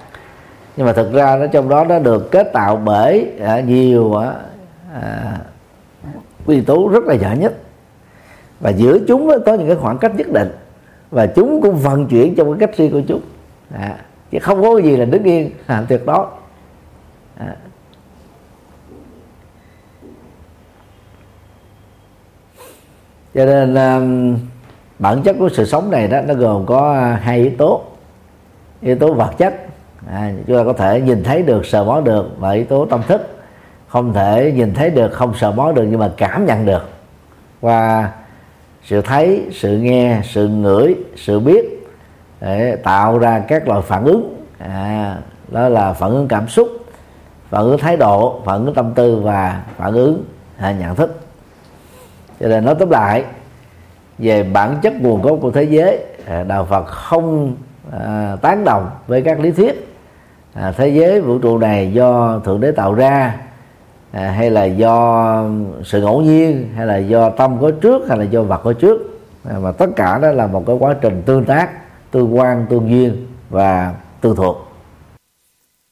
Nhưng mà thực ra nó trong đó nó được kết tạo bởi à, nhiều à, à, nguyên tố rất là nhỏ nhất. Và giữa chúng có những cái khoảng cách nhất định. Và chúng cũng vận chuyển trong cái cách riêng của chúng. À, chứ không có gì là đứng yên à, tuyệt đối. À. cho nên um, bản chất của sự sống này đó nó gồm có à, hai yếu tố. Yếu tố vật chất à, chúng ta có thể nhìn thấy được sờ mó được và yếu tố tâm thức. Không thể nhìn thấy được không sờ mó được nhưng mà cảm nhận được. Qua sự thấy sự nghe sự ngửi sự biết để tạo ra các loại phản ứng. À, đó là phản ứng cảm xúc phản ứng thái độ phản ứng tâm tư và phản ứng à, nhận thức cho nên nói tóm lại về bản chất nguồn gốc của thế giới à, đạo phật không à, tán đồng với các lý thuyết. À, thế giới vũ trụ này do thượng đế tạo ra à, hay là do sự ngẫu nhiên hay là do tâm có trước hay là do vật có trước. À, mà tất cả đó là một cái quá trình tương tác tương quan tương duyên và tương thuộc.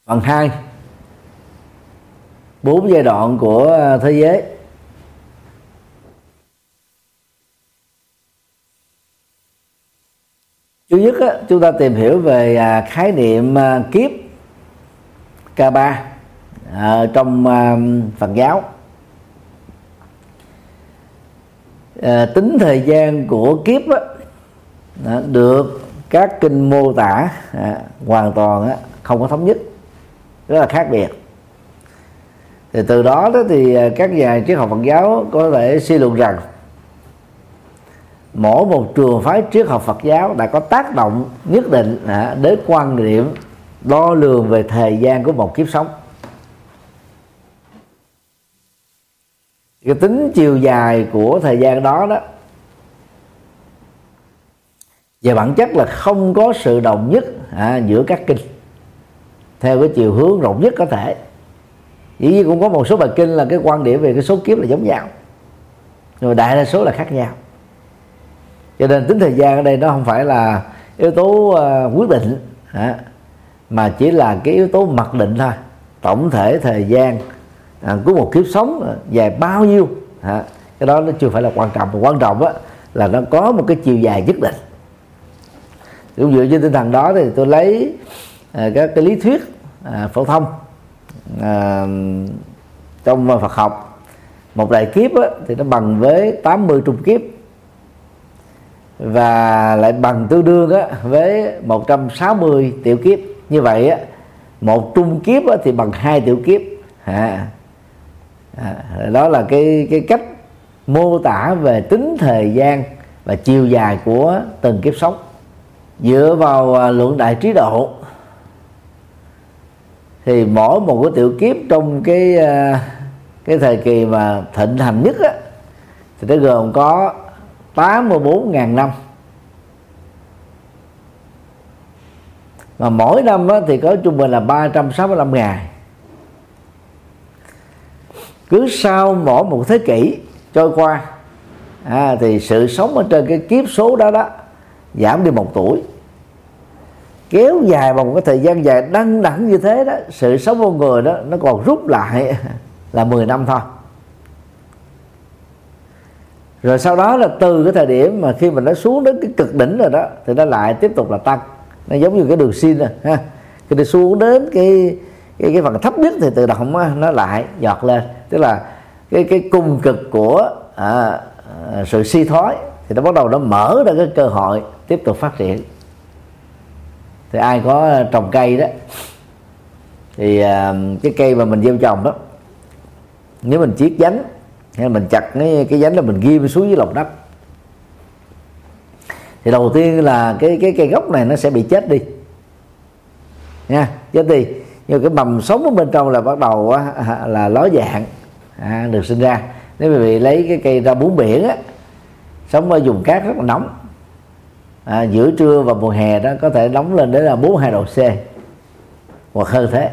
Phần hai bốn giai đoạn của thế giới. Thứ nhất á, chúng ta tìm hiểu về à, khái niệm à, kiếp k 3 à, trong à, Phật giáo. À, tính thời gian của kiếp á, à, được các kinh mô tả à, hoàn toàn á, không có thống nhất. Rất là khác biệt. Thì từ đó đó thì à, các nhà triết học Phật giáo có thể suy luận rằng mỗi một trường phái triết học Phật giáo đã có tác động nhất định à, đến quan điểm đo lường về thời gian của một kiếp sống. Cái tính chiều dài của thời gian đó đó về bản chất là không có sự đồng nhất à, giữa các kinh theo cái chiều hướng rộng nhất có thể. Dĩ nhiên cũng có một số bài kinh là cái quan điểm về cái số kiếp là giống nhau nhưng mà đại đa số là khác nhau cho nên tính thời gian ở đây nó không phải là yếu tố uh, quyết định. Hả? mà chỉ là cái yếu tố mặc định thôi. Tổng thể thời gian à, của một kiếp sống ờ, dài bao nhiêu. Hả? cái đó nó chưa phải là quan trọng. Mà quan trọng á, là nó có một cái chiều dài nhất định. Cũng dựa trên tinh thần đó thì tôi lấy à, các cái lý thuyết à, phổ thông à, trong Phật học. Một đại kiếp á, thì nó bằng với 80 trung kiếp và lại bằng tương đương á, với 160 tiểu kiếp. Như vậy á, một trung kiếp á, thì bằng hai tiểu kiếp. À, à, đó là cái cái cách mô tả về tính thời gian và chiều dài của từng kiếp sống. Dựa vào à, luận đại trí độ thì mỗi một cái tiểu kiếp trong cái à, cái thời kỳ mà thịnh hành nhất á, thì nó gồm có 84.000 năm. Mà mỗi năm đó thì có trung bình là 365 ngày. Cứ sau mỗi một thế kỷ trôi qua à, thì sự sống ở trên cái kiếp số đó đó giảm đi một tuổi. Kéo dài bằng một cái thời gian dài đăng đẳng như thế đó sự sống của người đó nó còn rút lại *laughs* là 10 năm thôi rồi sau đó là từ cái thời điểm mà khi mà nó xuống đến cái cực đỉnh rồi đó thì nó lại tiếp tục là tăng. Nó giống như cái đường xin rồi ha. Khi nó xuống đến cái cái cái phần thấp nhất thì tự động nó lại giọt lên. Tức là cái cái cung cực của à, à sự suy thoái thì nó bắt đầu nó mở ra cái cơ hội tiếp tục phát triển. Thì ai có trồng cây đó thì à, cái cây mà mình gieo trồng đó nếu mình chiết nhánh mình chặt cái cái nhánh là mình ghim xuống dưới lòng đất. Thì đầu tiên là cái cái cây gốc này nó sẽ bị chết đi. Nha chết đi. Nhưng cái mầm sống ở bên trong là bắt đầu á, là ló dạng à, được sinh ra. Nếu quý vị lấy cái cây ra bún biển á sống ở vùng cát rất là nóng. À, giữa trưa và mùa hè đó có thể nóng lên đến là 42 độ C. Hoặc hơn thế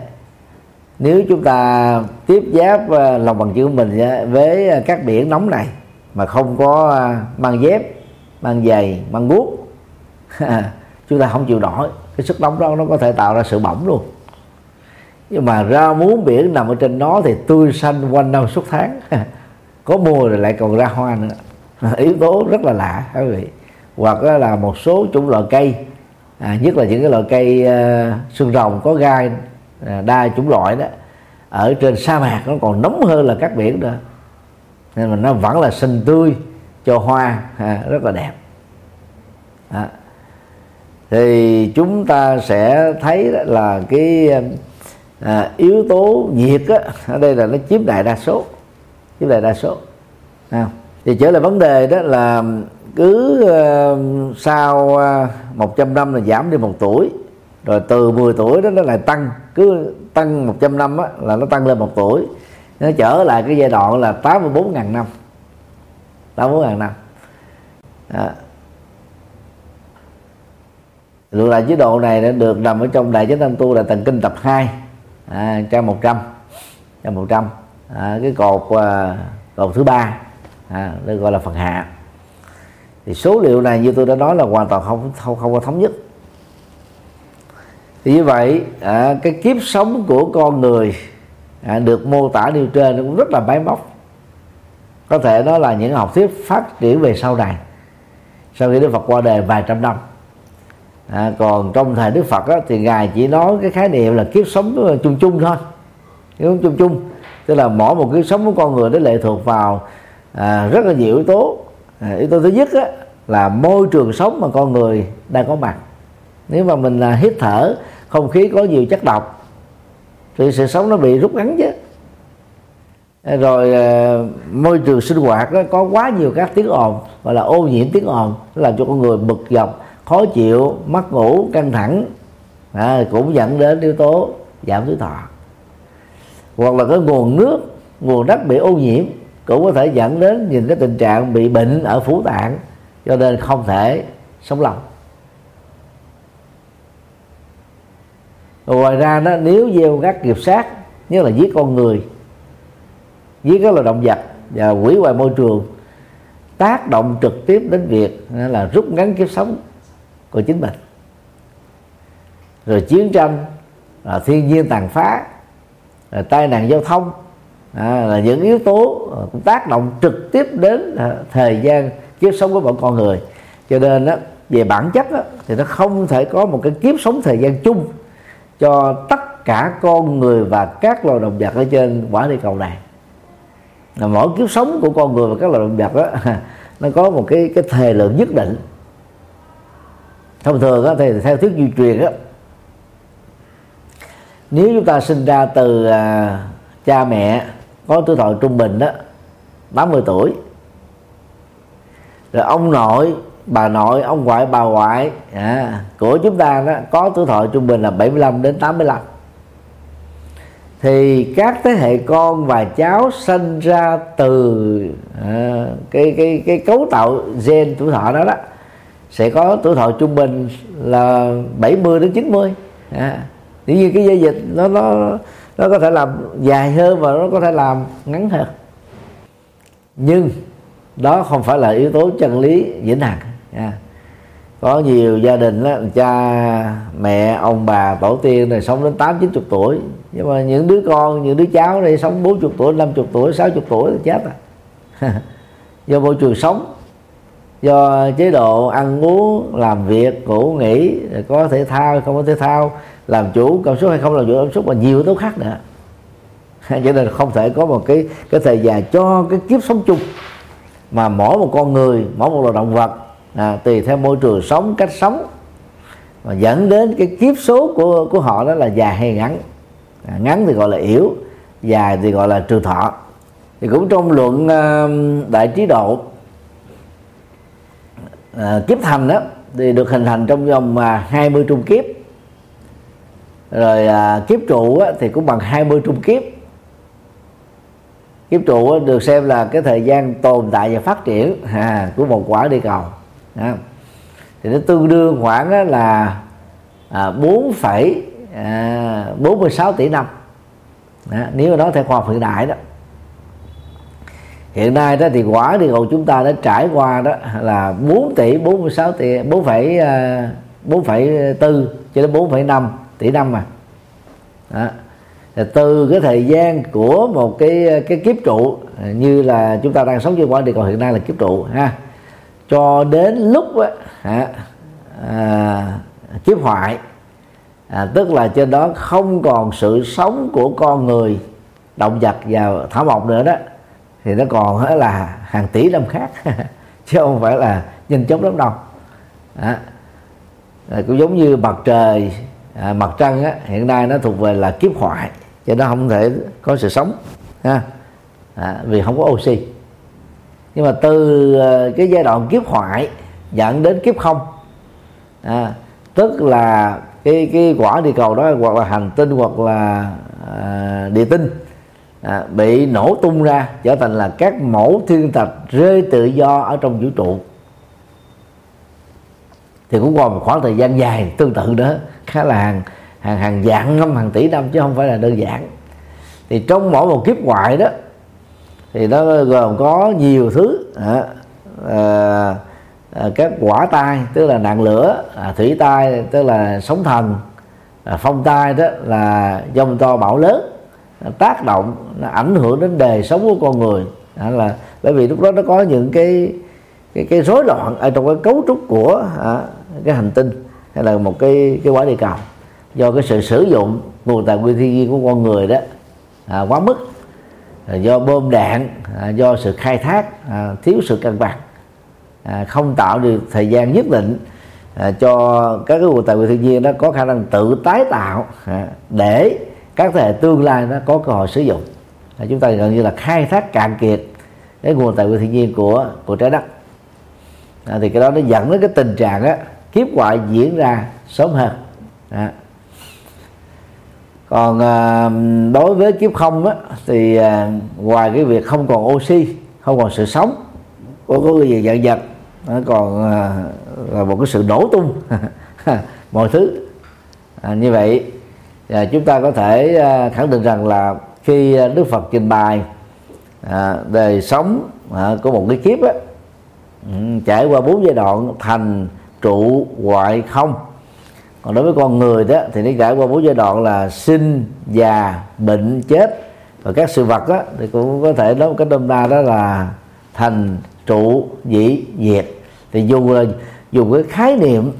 nếu chúng ta tiếp giáp ờ, lòng bằng chân của mình ờ, với ờ, các biển nóng này mà không có mang dép mang giày mang guốc *laughs* chúng ta không chịu nổi. Cái sức nóng đó nó có thể tạo ra sự bỏng luôn. Nhưng mà ra muốn biển nằm ở trên nó thì tươi xanh quanh năm suốt tháng. *laughs* Có mùa rồi lại còn ra hoa nữa. *laughs* Yếu tố rất là lạ quý vị. Hoặc là một số chủng loại cây à, nhất là những cái loại cây uh, xương rồng có gai À, đa chủng loại đó ở trên sa mạc nó còn nóng hơn là các biển nữa nên mà nó vẫn là xanh tươi cho hoa à, rất là đẹp à. thì chúng ta sẽ thấy là cái à, yếu tố nhiệt á, ở đây là nó chiếm đại đa số chiếm đại đa số à. thì trở lại vấn đề đó là cứ uh, sau à, uh, 100 năm là giảm đi một tuổi rồi từ 10 tuổi đó nó lại tăng cứ tăng 100 năm á, là nó tăng lên một tuổi. Nó trở lại cái giai đoạn là 84.000 năm. 84.000 năm. Đó. Lượng lại chế độ này đã được nằm ở trong Đại Chánh Tâm Tu là tầng Kinh tập 2 à, trang 100 trang 100 à, cái cột à, cột thứ ba à, đây gọi là phần hạ. Thì số liệu này như tôi đã nói là hoàn toàn không không không có thống nhất thì như vậy à, cái kiếp sống của con người à, được mô tả nêu trên cũng rất là máy móc. Có thể nó là những học thuyết phát triển về sau này sau khi Đức Phật qua đời vài trăm năm. À, còn trong thời Đức Phật á, thì ngài chỉ nói cái khái niệm là kiếp sống ờ, chung chung thôi. Kiếp sống chung chung tức là mỗi một kiếp sống của con người nó lệ thuộc vào à, rất là nhiều yếu tố. À, yếu tố thứ nhất á, là môi trường sống mà con người đang có mặt. Nếu mà mình là hít thở không khí có nhiều chất độc. Thì sự sống nó bị rút ngắn chứ. Ờ, rồi ờ, môi trường sinh hoạt nó có quá nhiều các tiếng ồn gọi là ô nhiễm tiếng ồn làm cho con người bực dọc khó chịu mất ngủ căng thẳng. À, cũng dẫn đến yếu tố giảm tuổi thọ. Hoặc là cái nguồn nước nguồn đất bị ô nhiễm cũng có thể dẫn đến nhìn cái tình trạng bị bệnh ở phủ tạng cho nên không thể sống lâu. Ngoài ra đó nếu gieo các nghiệp sát như là giết con người giết các loài động vật và hủy hoại môi trường tác động trực tiếp đến việc là rút ngắn kiếp sống của chính mình. Rồi chiến tranh là thiên nhiên tàn phá là tai nạn giao thông à, là những yếu tố à, cũng tác động trực tiếp đến à, thời gian kiếp sống của bọn con người. Cho nên đó, về bản chất đó, thì nó không thể có một cái kiếp sống thời gian chung cho tất cả con người và các loài động vật ở trên quả địa cầu này. Là mỗi kiếp sống của con người và các loài động vật đó *laughs* nó có một cái cái thời lượng nhất định. Thông thường đó, thì theo thuyết di truyền đó, nếu chúng ta sinh ra từ à, cha mẹ có tuổi thọ trung bình đó 80 tuổi rồi ông nội bà nội ông ngoại bà ngoại. À, của chúng ta đó có tuổi thọ trung bình là 75 đến 85 thì các thế hệ con và cháu sinh ra từ à, cái cái cái cấu tạo gen tuổi thọ đó đó sẽ có tuổi thọ trung bình là 70 đến 90 à, tuy nhiên cái dây dịch nó nó nó có thể làm dài hơn và nó có thể làm ngắn hơn. Nhưng đó không phải là yếu tố chân lý vĩnh hằng à. có nhiều gia đình đó, cha mẹ ông bà tổ tiên này sống đến tám chín chục tuổi. Nhưng mà những đứa con những đứa cháu đây sống bốn chục tuổi năm chục tuổi sáu chục tuổi thì chết à *laughs* do môi trường sống do chế độ ăn uống làm việc ngủ nghỉ có thể thao không có thể thao làm chủ cảm xúc hay không làm chủ cảm xúc và nhiều yếu tố khác nữa. *laughs* Cho nên không thể có một cái cái thời gian cho cái kiếp sống chung mà mỗi một con người mỗi một loài động vật à, tùy theo môi trường sống cách sống. Và dẫn đến cái kiếp số của của họ đó là dài hay ngắn. À, ngắn thì gọi là yếu dài thì gọi là trường thọ. Thì cũng trong luận uh, đại trí độ à, kiếp thành đó thì được hình thành trong vòng à, 20 trung kiếp. Rồi à, kiếp trụ á, thì cũng bằng 20 trung kiếp. Kiếp trụ được xem là cái thời gian tồn tại và phát triển à, của một quả địa cầu à. thì nó tương đương khoảng là à, 4 à, 46 tỷ năm. Đó, nếu mà nói theo khoa học hiện đại đó. Hiện nay đó thì quả địa cầu chúng ta đã trải qua đó là 4 tỷ 46 tỷ 4 phẩy 4 à, 4 cho đến 4,5 tỷ năm mà. Đó. Từ cái thời gian của một cái cái kiếp trụ à, như là chúng ta đang sống trên quả địa cầu hiện nay là kiếp trụ ha cho đến lúc á, à, kiếp hoại à, tức là trên đó không còn sự sống của con người động vật và thảo mộc nữa đó thì nó còn là hàng tỷ năm khác *laughs* chứ không phải là nhanh chóng lắm đâu. À, cũng giống như mặt trời à, mặt trăng á, hiện nay nó thuộc về là kiếp hoại cho nó không thể có sự sống ha. À, vì không có oxy nhưng mà từ ờ, cái giai đoạn kiếp hoại dẫn đến kiếp không. À, tức là cái cái quả địa cầu đó hoặc là hành tinh hoặc là à, địa tinh à, bị nổ tung ra trở thành là các mẫu thiên thạch rơi tự do ở trong vũ trụ. Thì cũng còn một khoảng thời gian dài tương tự đó khá là hàng hàng hàng dạng năm hàng tỷ năm chứ không phải là đơn giản. Thì trong mỗi một kiếp ngoại đó thì nó gồm có nhiều thứ. À, à, à, các quả tai tức là nạn lửa à, thủy tai tức là sóng thần à, phong tai đó là dông to bão lớn à, tác động nó ảnh hưởng đến đời sống của con người. À, là bởi vì lúc đó nó có những cái cái cái rối loạn ở trong cái cấu trúc của à, cái hành tinh hay là một cái cái quả địa cầu do cái sự sử dụng nguồn tài nguyên thiên nhiên của con người đó à, quá mức. À, do bơm đạn à, do sự khai thác à, thiếu sự cân bằng không tạo được thời gian nhất định cho các cái nguồn tài nguyên thiên nhiên đó có khả năng tự tái tạo để các thế hệ tương lai nó có cơ hội sử dụng chúng ta gần như là khai thác cạn kiệt cái nguồn tài nguyên thiên nhiên của của trái đất à, thì cái đó nó dẫn đến cái tình trạng á kiếp hoại diễn ra sớm hơn à còn à, đối với kiếp không á thì à, ngoài cái việc không còn oxy không còn sự sống của có cái gì dạng vật nó còn à, là một cái sự nổ tung *laughs* mọi thứ. À, như vậy à, chúng ta có thể à, khẳng định rằng là khi à, Đức Phật trình bày à, đời sống à, của một cái kiếp á, ừ, trải qua bốn giai đoạn thành trụ ngoại không còn đối với con người đó, thì nó trải qua bốn giai đoạn là sinh, già, bệnh, chết. Và các sự vật đó thì cũng có thể nói một cái đâm đa đó là thành, trụ, dĩ, diệt. Thì dù là dùng cái khái niệm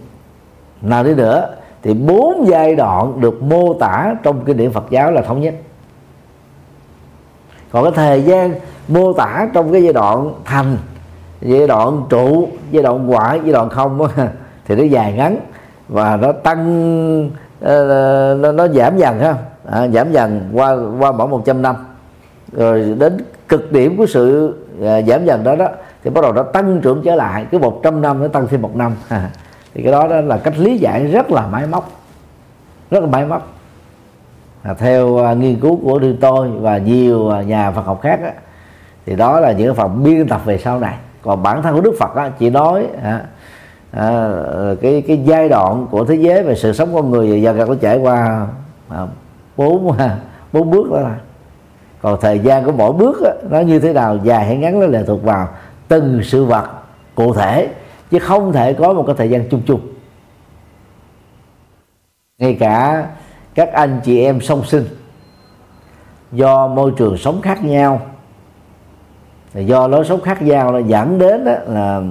nào đi nữa, thì bốn giai đoạn được mô tả trong kinh điển Phật giáo là thống nhất. Còn cái thời gian mô tả trong cái giai đoạn thành, giai đoạn trụ, giai đoạn quả giai đoạn không *laughs* thì nó dài ngắn và nó tăng ờ, nó, nó giảm dần ha. À, giảm dần qua qua mỗi 100 năm. Rồi đến cực điểm của sự à, giảm dần đó đó thì bắt đầu nó tăng trưởng trở lại. Cứ 100 năm nó tăng thêm một năm. À, thì cái đó đó là cách lý giải rất là máy móc. Rất là máy móc. À, theo à, nghiên cứu của riêng tôi và nhiều à, nhà Phật học khác á, thì đó là những phần biên tập về sau này. Còn bản thân của Đức Phật á, chỉ nói à, à, cái cái giai đoạn của thế giới về sự sống con người giờ nó trải qua à, bốn à, *laughs* bốn bước đó là. Còn thời gian của mỗi bước đó, nó như thế nào dài hay ngắn nó lệ thuộc vào từng sự vật cụ thể chứ không thể có một cái thời gian chung chung. Ngay cả các anh chị em song sinh do môi trường sống khác nhau do lối sống khác nhau nó dẫn đến đó là,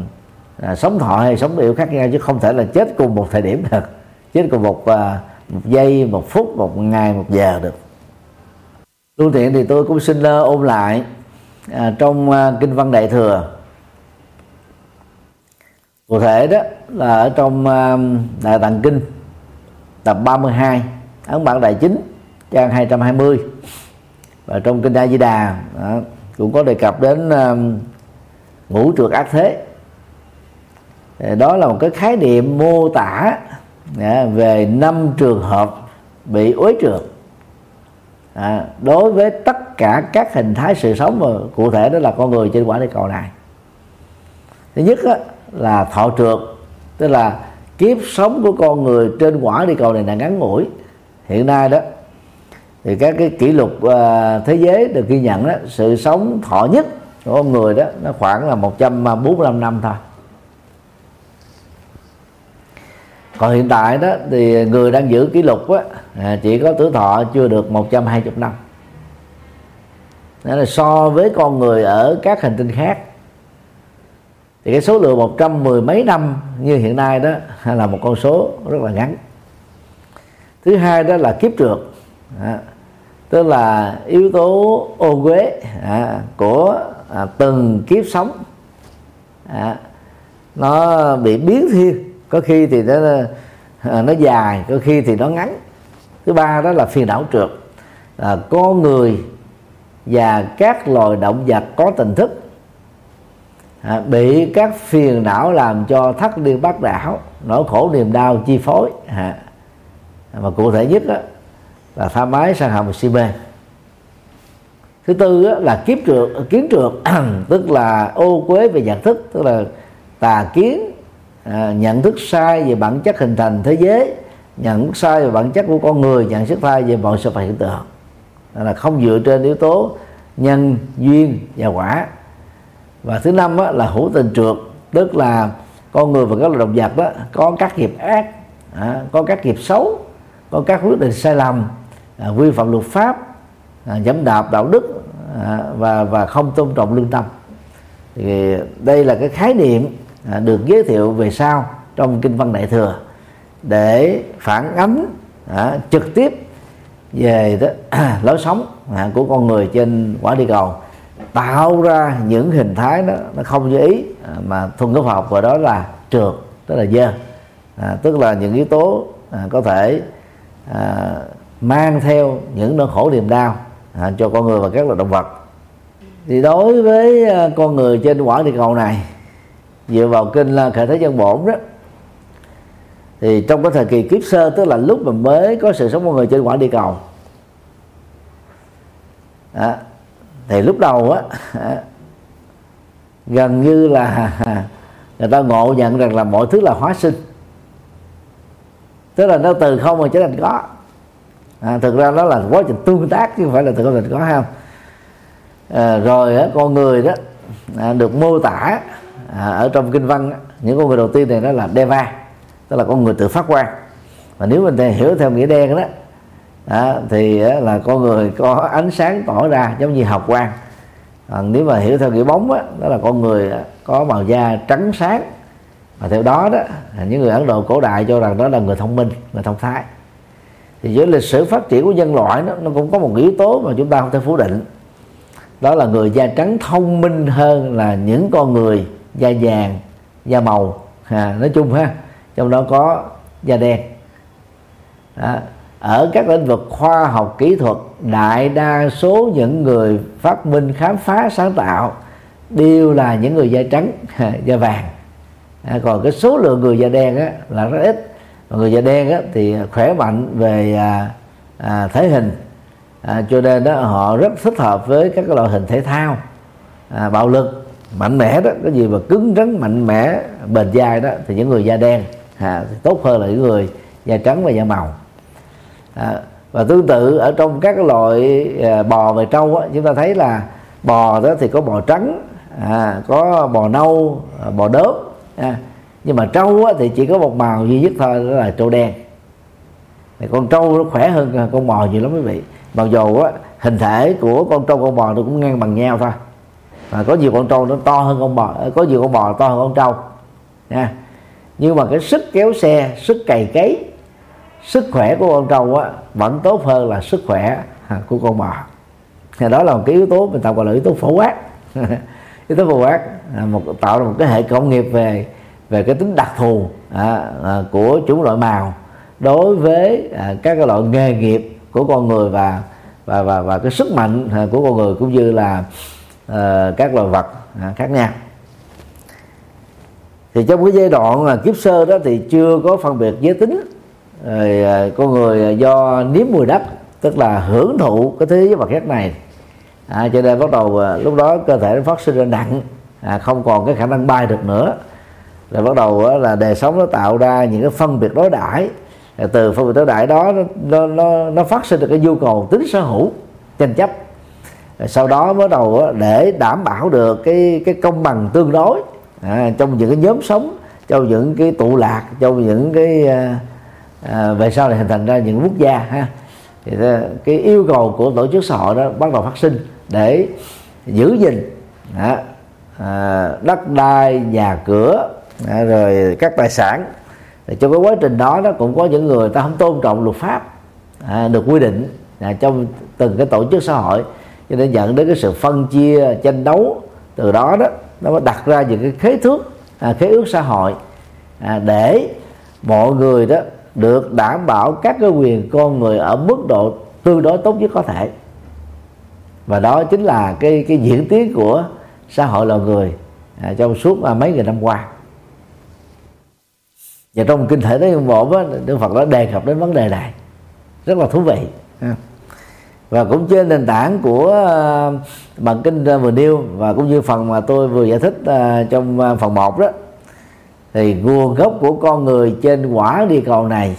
à, sống thọ hay sống yêu khác nhau chứ không thể là chết cùng một thời điểm được. Chết cùng một à, một giây một phút một ngày một giờ được. Lưu tiện thì tôi cũng xin uh, lại à, trong uh, kinh văn đại thừa. Cụ thể đó là ở trong uh, đại tạng kinh tập 32 ấn bản đại chính trang 220 và trong kinh A Di Đà đó, cũng có đề cập đến uh, ngũ trượt ác thế. Ờ, đó là một cái khái niệm mô tả à, về năm trường hợp bị uế trượt à, đối với tất cả các hình thái sự sống mà cụ thể đó là con người trên quả địa cầu này. Thứ nhất á, là thọ trượt tức là kiếp sống của con người trên quả địa cầu này là ngắn ngủi. Hiện nay đó thì các cái kỷ lục uh, thế giới được ghi nhận đó sự sống thọ nhất của con người đó nó khoảng là 145 năm thôi. Còn hiện tại đó thì người đang giữ kỷ lục á, à, chỉ có tuổi thọ chưa được 120 năm. Nên là so với con người ở các hành tinh khác. Thì cái số lượng một trăm mười mấy năm như hiện nay đó *laughs* là một con số rất là ngắn. Thứ hai đó là kiếp trượt à, tức là yếu tố ô uế à, của à, từng kiếp sống à, nó bị biến thiên có khi thì nó à, nó dài có khi thì nó ngắn. Thứ ba đó là phiền não trượt. À, con người và các loài động vật có tình thức à, bị các phiền não làm cho thất điên bát đảo nỗi khổ niềm đau chi phối à, mà cụ thể nhất đó, là tha mái sang hầm si mê. Thứ tư đó, là kiếp trượt kiến trượt *clears throat* tức là ô quế về nhận thức tức là tà kiến à, nhận thức sai về bản chất hình thành thế giới nhận thức sai về bản chất của con người nhận thức sai về mọi sự vật hiện tượng. Là không dựa trên yếu tố nhân duyên và quả. Và thứ năm đó là hữu tình trượt tức là con người và các loài động vật đó có các nghiệp ác à, có các nghiệp xấu có các quyết định sai lầm à, vi phạm luật pháp à, dẫm đạp đạo đức à, và và không tôn trọng lương tâm. Thì đây là cái khái niệm À, được giới thiệu về sau trong kinh văn đại thừa để phản ánh à, trực tiếp về đó, *clears throat* lối sống à, của con người trên quả địa cầu tạo ra những hình thái đó nó không như ý à, mà thuần ngữ học gọi đó là trượt tức là dơ à, tức là những yếu tố à, có thể à, mang theo những nỗi khổ niềm đau à, cho con người và các loài động vật. Thì đối với à, con người trên quả địa cầu này dựa vào kinh là khởi thế dân bổn đó. Thì trong cái thời kỳ kiếp sơ tức là lúc mà mới có sự sống con người trên quả địa cầu. Đó, thì lúc đầu á gần như là người ta ngộ nhận rằng là mọi thứ là hóa sinh. Tức là nó từ không mà trở thành có. À, thực ra nó là quá trình tương tác chứ không phải là từ không thành có không à, rồi á, con người đó à, được mô tả à, ở trong kinh văn những con người đầu tiên này nó là Deva tức là con người tự phát quang. Và nếu mình hiểu theo nghĩa đen đó à, thì là con người có ánh sáng tỏ ra giống như học quang. À, nếu mà hiểu theo nghĩa bóng đó, đó là con người có màu da trắng sáng. Và theo đó đó những người ấn độ cổ đại cho rằng đó là người thông minh người thông thái. Thì với lịch sử phát triển của nhân loại nó, nó cũng có một yếu tố mà chúng ta không thể phủ định. Đó là người da trắng thông minh hơn là những con người da vàng da màu à, nói chung ha trong đó có da đen. Đó. ở các lĩnh vực khoa học kỹ thuật đại đa số những người phát minh khám phá sáng tạo đều là những người da trắng da vàng. À, còn cái số lượng người da đen á, là rất ít. Người da đen á, thì khỏe mạnh về à, à, thể hình. À, cho nên đó họ rất thích hợp với các loại hình thể thao à, bạo lực mạnh mẽ đó cái gì mà cứng rắn mạnh mẽ bền dai đó thì những người da đen à, thì tốt hơn là những người da trắng và da màu. À, và tương tự ở trong các loại à, bò về trâu á, chúng ta thấy là bò đó thì có bò trắng à, có bò nâu à, bò đốm à, nhưng mà trâu á, thì chỉ có một màu duy nhất thôi đó là trâu đen. Thì con trâu nó khỏe hơn con bò nhiều lắm quý vị. Mặc dù á, hình thể của con trâu con bò nó cũng ngang bằng nhau thôi và có nhiều con trâu nó to hơn con bò à, có nhiều con bò to hơn con trâu. Nha. Nhưng mà cái sức kéo xe sức cày cấy sức khỏe của con trâu á vẫn tốt hơn là sức khỏe à, của con bò. Thì đó là một cái yếu tố mình tạo gọi là yếu tố phổ quát. *laughs* Yếu tố phổ quát à, một tạo ra một cái hệ công nghiệp về về cái tính đặc thù à, à, của chủng loại màu đối với à, các cái loại nghề nghiệp của con người và và và và cái sức mạnh à, của con người cũng như là uh, các loài vật uh, khác nhau. Thì trong cái giai đoạn là kiếp sơ đó thì chưa có phân biệt giới tính rồi uh, con người à, do nếm mùi đất tức là hưởng thụ cái thế giới vật chất này. À, cho nên bắt đầu à, lúc đó cơ thể nó phát sinh ra nặng à, không còn cái khả năng bay được nữa. Rồi bắt đầu á, là đời sống nó tạo ra những cái phân biệt đối đãi. Từ phân biệt đối đãi đó nó, nó nó phát sinh được cái nhu cầu tính sở hữu tranh chấp sau đó bắt đầu để đảm bảo được cái cái công bằng tương đối à, trong những cái nhóm sống trong những cái tụ lạc trong những cái à, à, về sau này hình thành ra những quốc gia ha. Thì cái yêu cầu của tổ chức xã hội đó bắt đầu phát sinh để giữ gìn à, à, đất đai nhà cửa à, rồi các tài sản. Thì trong cái quá trình đó nó cũng có những người ta không tôn trọng luật pháp à, được quy định à, trong từng cái tổ chức xã hội cho nên dẫn đến cái sự phân chia tranh đấu từ đó đó nó mới đặt ra những cái khế thước à, khế ước xã hội à, để mọi người đó được đảm bảo các cái quyền con người ở mức độ tương đối tốt nhất có thể. Và đó chính là cái cái diễn tiến của xã hội loài người à, trong suốt à, mấy nghìn năm qua. Và trong kinh thể thế bộ đó đức phật đã đề cập đến vấn đề này. Rất là thú vị. À và cũng trên nền tảng của ờ, bản kinh vừa nêu và cũng như phần mà tôi vừa giải thích ờ, trong ờ, phần 1 đó, thì nguồn gốc của con người trên quả địa cầu này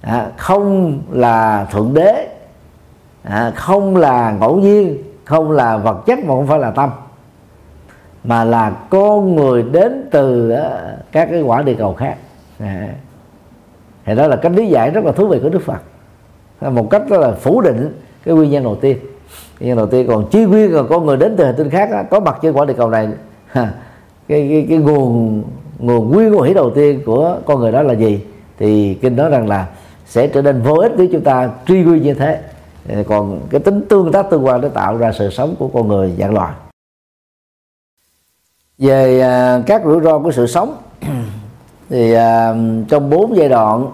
à, không là thượng đế à, không là ngẫu nhiên, không là vật chất mà không phải là tâm, mà là con người đến từ các cái quả địa cầu khác à. thì đó là cách lý giải rất là thú vị của đức phật một cách đó là phủ định cái nguyên nhân đầu tiên. Nguyên nhân đầu tiên còn chi nguyên còn có người đến từ hành tinh khác đó, có mặt trên quả địa cầu này. *laughs* Ha, cái, cái cái nguồn nguồn nguyên hỷ đầu tiên của con người đó là gì? Thì kinh nói rằng là sẽ trở nên vô ích nếu chúng ta truy nguyên như thế. Ờ, còn cái tính tương tác tương quan để tạo ra sự sống của con người dạng loài. Về à, các rủi ro của sự sống *clears throat* thì à, trong bốn giai đoạn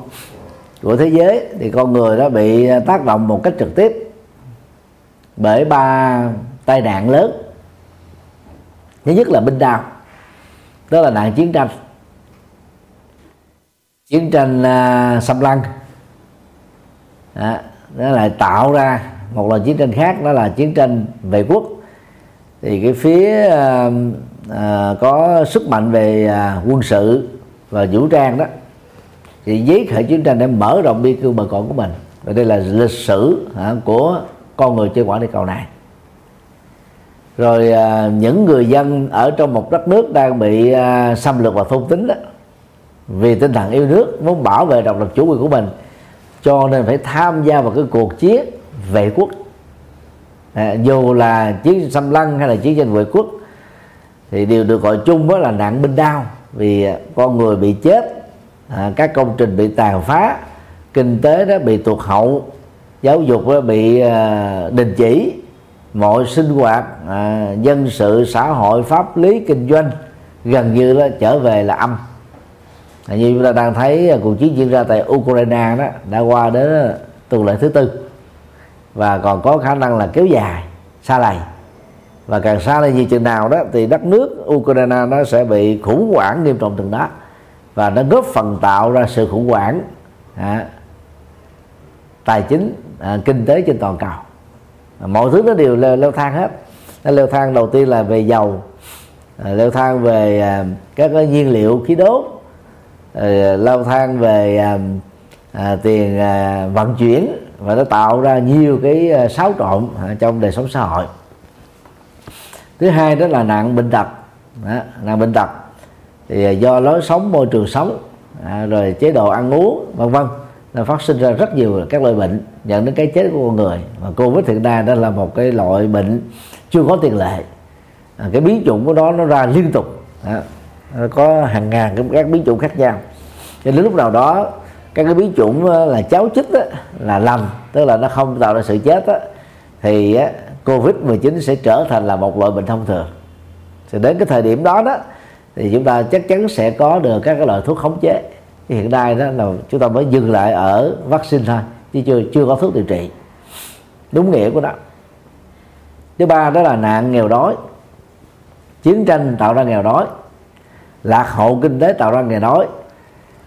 của thế giới thì con người đã bị à, tác động một cách trực tiếp bởi ba tai nạn lớn. Thứ nhất là binh đao đó là nạn chiến tranh. Chiến tranh uh, xâm lăng. Đó, nó lại tạo ra một lần chiến tranh khác đó là chiến tranh vệ quốc. Thì cái phía uh, uh, có sức mạnh về uh, quân sự và vũ trang đó thì giấy khởi chiến tranh để mở rộng biên cương bờ cõi của mình. Và đây là lịch sử uh, của con người trên quả địa cầu này. Rồi à, những người dân ở trong một đất nước đang bị à, xâm lược và phong tính đó vì tinh thần yêu nước muốn bảo vệ độc lập chủ quyền của mình cho nên phải tham gia vào cái cuộc chiến vệ quốc. À, dù là chiến xâm lăng hay là chiến tranh vệ quốc thì đều được gọi chung đó là nạn binh đao vì con người bị chết à, các công trình bị tàn phá kinh tế đó bị tụt hậu giáo dục đó bị à, đình chỉ mọi sinh hoạt à, dân sự xã hội pháp lý kinh doanh gần như là trở về là âm. À, như chúng ta đang thấy à, cuộc chiến diễn ra tại Ukraine đó đã qua đến à, tuần lễ thứ tư. Và còn có khả năng là kéo dài xa lầy. Và càng xa lầy như chừng nào đó thì đất nước Ukraine nó sẽ bị khủng hoảng nghiêm trọng từng đó và nó góp phần tạo ra sự khủng hoảng à, tài chính à, kinh tế trên toàn cầu. À, mọi thứ nó đều leo, leo thang hết. Nó leo thang đầu tiên là về dầu à, leo thang về à, các cái nhiên liệu khí đốt à, leo thang về à, à, tiền à, vận chuyển. Và nó tạo ra nhiều cái à, xáo trộn à, trong đời sống xã hội. Thứ hai đó là nạn bệnh tật. Đó, nạn bệnh tật thì à, do lối sống môi trường sống à, rồi chế độ ăn uống vân vân nó phát sinh ra rất nhiều các loại bệnh dẫn đến cái chết của con người. Và covid hiện nay đó là một cái loại bệnh chưa có tiền lệ. À, cái biến chủng của nó nó ra liên tục à, nó có hàng ngàn các biến chủng khác nhau. Cho đến lúc nào đó các cái biến chủng à, là cháo chích đó, là lầm tức là nó không tạo ra sự chết đó, thì covid 19 sẽ trở thành là một loại bệnh thông thường. Thì đến cái thời điểm đó đó thì chúng ta chắc chắn sẽ có được các cái loại thuốc khống chế. Hiện nay đó là chúng ta mới dừng lại ở vaccine thôi chứ chưa chưa có thuốc điều trị. Đúng nghĩa của nó. Thứ ba đó là nạn nghèo đói. Chiến tranh tạo ra nghèo đói. Lạc hậu kinh tế tạo ra nghèo đói.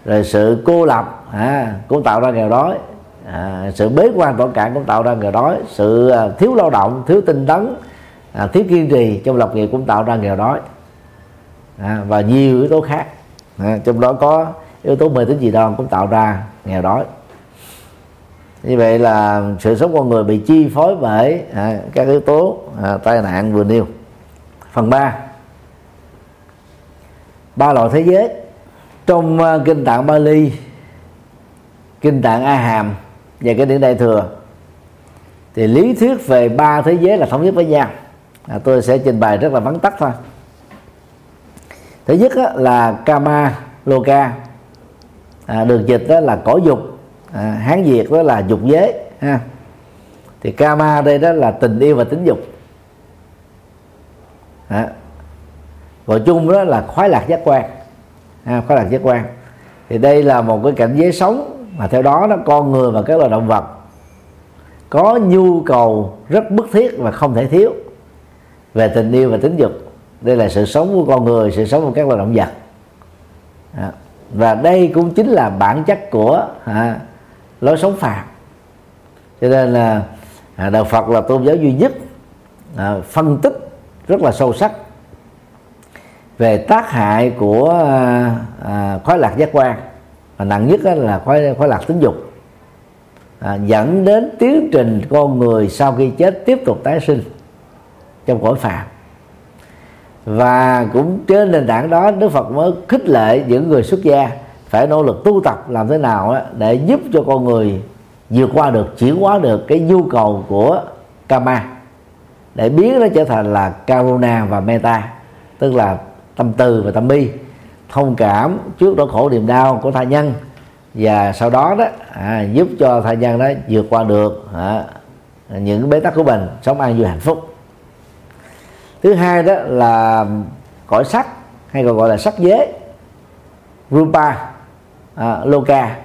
Rồi sự cô lập à, cũng tạo ra nghèo đói. À, sự bế quan tổn cạn cũng tạo ra nghèo đói. Sự à, thiếu lao động thiếu tinh tấn à, thiếu kiên trì trong lập nghiệp cũng tạo ra nghèo đói à, và nhiều yếu tố khác. À, trong đó có yếu tố mê tín dị đoan cũng tạo ra nghèo đói. Như vậy là sự sống con người bị chi phối bởi à, các yếu tố à, tai nạn vừa nêu. Phần 3 ba loại thế giới. Trong uh, kinh tạng Bali kinh tạng A Hàm và cái điển đại thừa thì lý thuyết về ba thế giới là thống nhất với nhau. À, tôi sẽ trình bày rất là vắn tắt thôi thứ nhất á, là kama loka à, được dịch đó là cõi dục. À, hán việt đó là dục giới ha. Thì kama đây đó là tình yêu và tính dục. À, gọi chung đó là khoái lạc giác quan à, khoái lạc giác quan. Thì đây là một cái cảnh giới sống mà theo đó nó con người và các loài động vật có nhu cầu rất bức thiết và không thể thiếu về tình yêu và tính dục đây là sự sống của con người sự sống của các loài động vật. À, và đây cũng chính là bản chất của à, lối sống phàm. Cho nên là à, đạo Phật là tôn giáo duy nhất à, phân tích rất là sâu sắc về tác hại của à, à, khoái lạc giác quan. Và nặng nhất là khoái khoái lạc tính dục. À, dẫn đến tiến trình con người sau khi chết tiếp tục tái sinh trong cõi phàm và cũng trên nền tảng đó Đức Phật mới khích lệ những người xuất gia phải nỗ lực tu tập làm thế nào để giúp cho con người vượt qua được chuyển hóa được cái nhu cầu của kama để biến nó trở thành là karuna và meta tức là tâm từ và tâm bi thông cảm trước nỗi khổ niềm đau của tha nhân. Và sau đó đó à, giúp cho tha nhân đó vượt qua được à, những bế tắc của mình sống an vui hạnh phúc thứ hai đó là cõi sắc hay còn gọi là sắc giới rupa à, loka.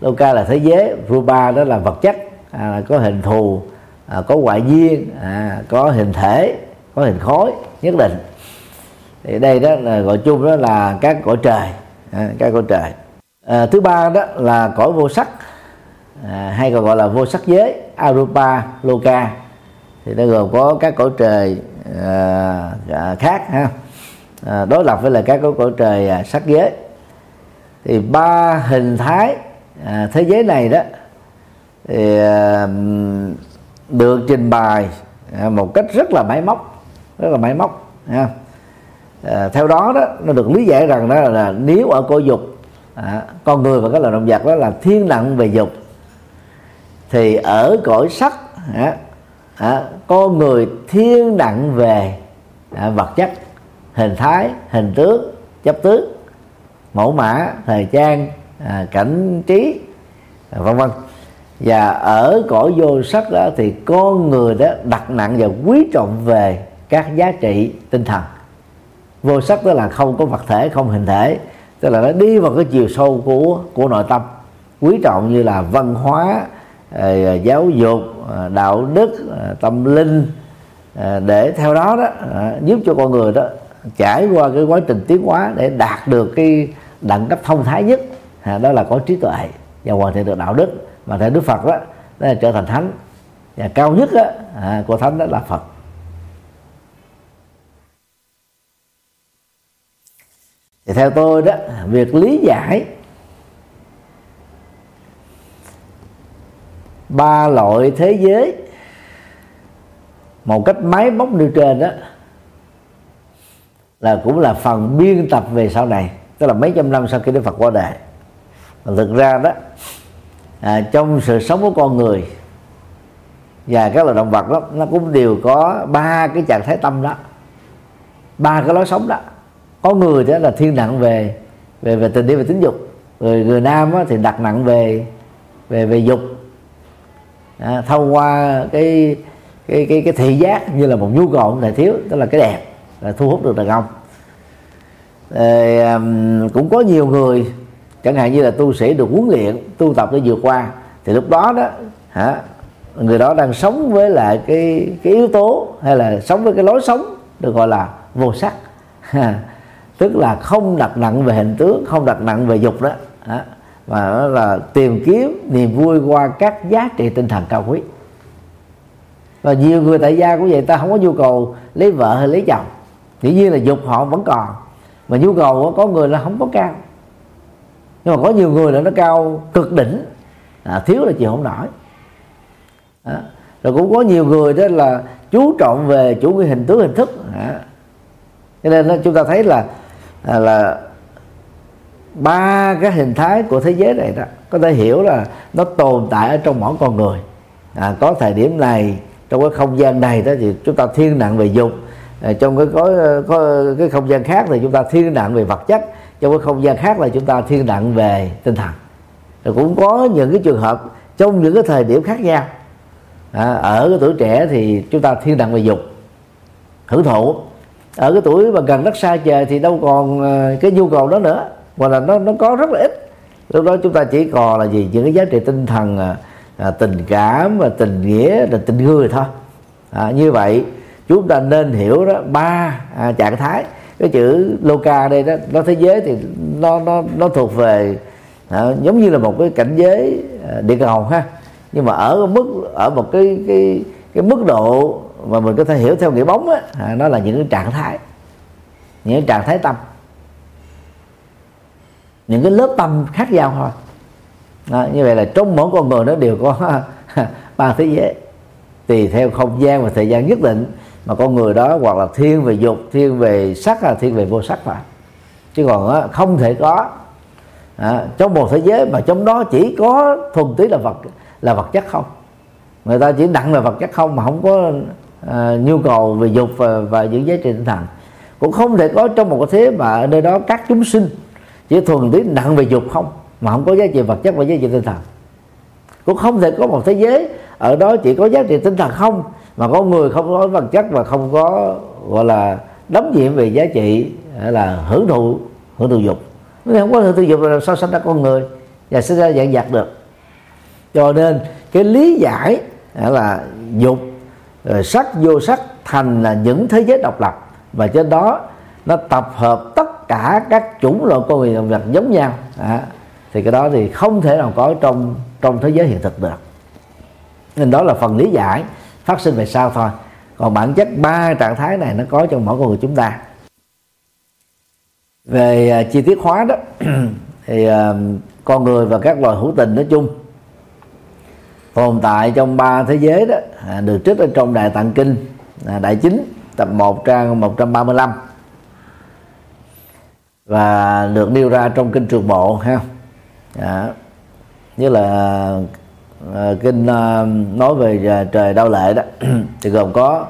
Loka là thế giới rupa đó là vật chất à, có hình thù à, có ngoại duyên à, có hình thể có hình khối nhất định. Thì đây đó là gọi chung đó là các cõi trời à, các cõi trời. À, thứ ba đó là cõi vô sắc à, hay còn gọi là vô sắc giới arupa loka. Thì nó gồm có các cõi trời À, à, khác ha à, đối lập với là các cõi trời à, sắc giới thì ba hình thái à, thế giới này đó thì à, được trình bày à, một cách rất là máy móc rất là máy móc ha. À, theo đó đó nó được lý giải rằng đó là, là nếu ở cõi dục à, con người và các loài động vật đó là thiên nặng về dục thì ở cõi sắc à, à, con người thiên nặng về. À, vật chất hình thái hình tướng chấp tướng mẫu mã thời trang à, cảnh trí à, vân vân. Và ở cõi vô sắc đó thì con người đó đặt nặng và quý trọng về các giá trị tinh thần. Vô sắc đó là không có vật thể không hình thể. Tức là nó đi vào cái chiều sâu của của nội tâm. Quý trọng như là văn hóa Ờ, ờ, giáo dục ờ, đạo đức tâm linh để theo đó đó giúp cho con người đó trải qua cái quá trình tiến hóa để đạt được cái đẳng cấp thông thái nhất. Đó là có trí tuệ và hoàn thiện được đạo đức mà theo đức phật đó, đó là trở thành thánh. Và cao nhất đó, của thánh đó là phật. Thì theo tôi đó việc lý giải ba loại thế giới. Một cách máy móc nêu trên đó là cũng là phần biên tập về sau này tức là mấy trăm năm sau khi Đức Phật qua đời mà thực ra đó à, trong sự sống của con người và các loài động vật đó nó cũng đều có ba cái trạng thái tâm đó ba cái lối sống đó. Có người đó là thiên nặng về về về tình yêu và tính dục người người nam thì đặt nặng về về về dục à, thông qua cái cái cái cái thị giác như là một nhu cầu không thể thiếu tức là cái đẹp là thu hút được đàn ông. À, cũng có nhiều người chẳng hạn như là tu sĩ được huấn luyện tu tập để vượt qua thì lúc đó đó hả người đó đang sống với lại cái cái yếu tố hay là sống với cái lối sống được gọi là vô sắc. *laughs* Tức là không đặt nặng về hình tướng không đặt nặng về dục đó và đó là tìm kiếm niềm vui qua các giá trị tinh thần cao quý. Và nhiều người tại gia cũng vậy ta không có nhu cầu lấy vợ hay lấy chồng. Dĩ nhiên là dục họ vẫn còn. Mà nhu cầu có người là không có cao. Nhưng mà có nhiều người là nó cao cực đỉnh. À, thiếu là chịu không nổi. À, rồi cũng có nhiều người đó là chú trọng về chủ nghĩa hình tướng hình thức. À. cho nên đó, chúng ta thấy là à, là ba cái hình thái của thế giới này đó có thể hiểu là nó tồn tại ở trong mỗi con người. À, có thời điểm này trong cái không gian này đó thì chúng ta thiên nặng về dục. À, trong cái có, có cái không gian khác thì chúng ta thiên nặng về vật chất. Trong cái không gian khác là chúng ta thiên nặng về tinh thần. Rồi cũng có những cái trường hợp trong những cái thời điểm khác nhau. À, ở cái tuổi trẻ thì chúng ta thiên nặng về dục hưởng thụ. Ở cái tuổi mà gần đất xa trời thì đâu còn à, cái nhu cầu đó nữa hoặc là nó nó có rất là ít. Lúc đó chúng ta chỉ còn là gì? Những cái giá trị tinh thần à, à, tình cảm và tình nghĩa là tình người thôi. À, như vậy chúng ta nên hiểu đó ba à, trạng thái. Cái chữ loka đây đó nó thế giới thì nó nó nó thuộc về à, giống như là một cái cảnh giới à, địa cầu ha. Nhưng mà ở mức ở một cái cái cái mức độ mà mình có thể hiểu theo nghĩa bóng á à, nó là những cái trạng thái. Những trạng thái tâm những cái lớp tâm khác nhau thôi. Đó, như vậy là trong mỗi con người nó đều có *laughs* ba thế giới tùy theo không gian và thời gian nhất định mà con người đó hoặc là thiên về dục thiên về sắc là thiên về vô sắc phải. chứ còn đó, không thể có. À, trong một thế giới mà trong đó chỉ có thuần túy là vật là vật chất không. Người ta chỉ nặng là vật chất không mà không có à, nhu cầu về dục và, và những giá trị tinh thần. Cũng không thể có trong một cái thế mà ở nơi đó các chúng sinh chỉ thuần túy nặng về dục không, mà không có giá trị vật chất và giá trị tinh thần. Cũng không thể có một thế giới ở đó chỉ có giá trị tinh thần không, mà có người không có vật chất và không có, gọi là đóng nhiệm về giá trị là hưởng thụ hưởng thụ dục. Nếu không có hưởng thụ dục là sao sanh ra con người và sinh ra dạng dạt được. Cho nên cái lý giải là dục sắc vô sắc thành là những thế giới độc lập. Và trên đó nó tập hợp tất cả các chủng loại con người động vật giống nhau. À, thì cái đó thì không thể nào có trong trong thế giới hiện thực được. Nên đó là phần lý giải phát sinh về sau thôi. Còn bản chất ba trạng thái này nó có trong mỗi con người chúng ta. Về uh, chi tiết hóa đó *clears throat* thì uh, con người và các loài hữu tình nói chung tồn tại trong ba thế giới đó à, được trích ở trong đại tạng kinh à, đại chính tập 1 trang 135 và được nêu ra trong kinh trường bộ ha. À, như là à, kinh à, nói về à, trời đau lệ đó *clears throat* thì gồm có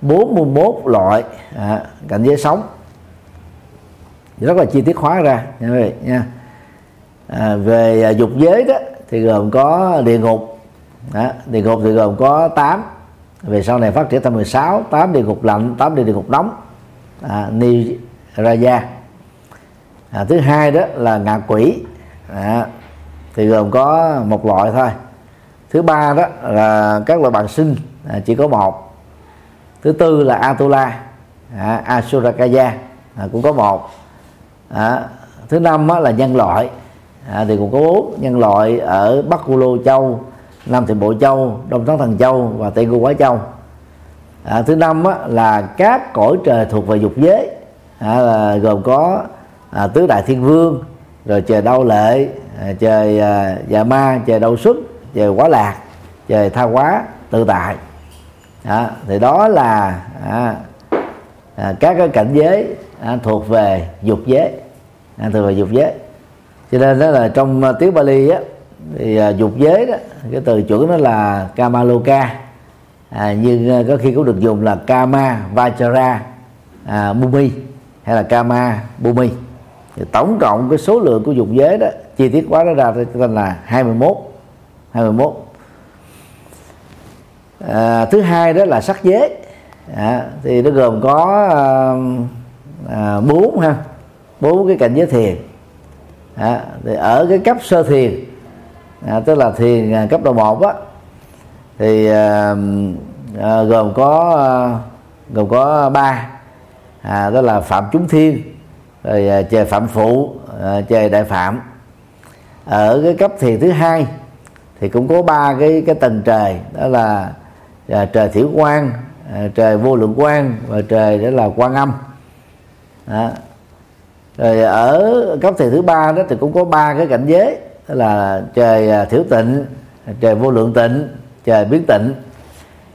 41 loại à, cảnh giới sống. Rất là chi tiết hóa ra nha quý vị nha. À, về à, dục giới đó thì gồm có địa ngục à, địa ngục thì gồm có 8 về sau này phát triển thành 16 8 địa ngục lạnh 8 địa ngục nóng à, ni ra raja à, thứ hai đó là ngạ quỷ. À, thì gồm có một loại thôi. Thứ ba đó là các loại bằng sinh à, chỉ có một. Thứ tư là atula à, asurakaya à, cũng có một. À, thứ năm là nhân loại à, thì cũng có bốn. Nhân loại ở bắc cu lô châu nam thị bộ châu đông thắng thần châu và tây gu quá châu. À, thứ năm á, là các cõi trời thuộc về dục giới à, là gồm có à, tứ đại thiên vương rồi trời đau lệ à, trời à, dạ ma trời đau xuất trời quá lạc trời tha quá tự tại. À, thì đó là à, à, các cái cảnh giới à, thuộc về dục giới à, thuộc về dục giới. Cho nên đó là trong à, uh, tiếng Bali á thì uh, dục giới đó cái từ chuẩn đó là Kamaloka. À, nhưng uh, có khi cũng được dùng là Kama Vajra à, Bumi hay là Kama Bumi thì tổng cộng cái số lượng của dục giới đó chi tiết quá nó ra tên là 21 21 à, thứ hai đó là sắc giới. À, thì nó gồm có à, bốn ha bốn cái cảnh giới thiền. À, thì ở cái cấp sơ thiền à, tức là thiền à, cấp độ một á thì à, à, gồm có à, gồm có ba. À, đó là phạm chúng thiên rồi à, chơi trời phạm phụ à, chơi trời đại phạm. Ở cái cấp thiền thứ hai thì cũng có ba cái cái tầng trời đó là à, trời thiểu quan à, trời vô lượng quan và trời đó là quan âm. Đó. Rồi à, ở cấp thiền thứ ba đó thì cũng có ba cái cảnh giới đó là trời à, thiểu tịnh trời vô lượng tịnh trời biến tịnh.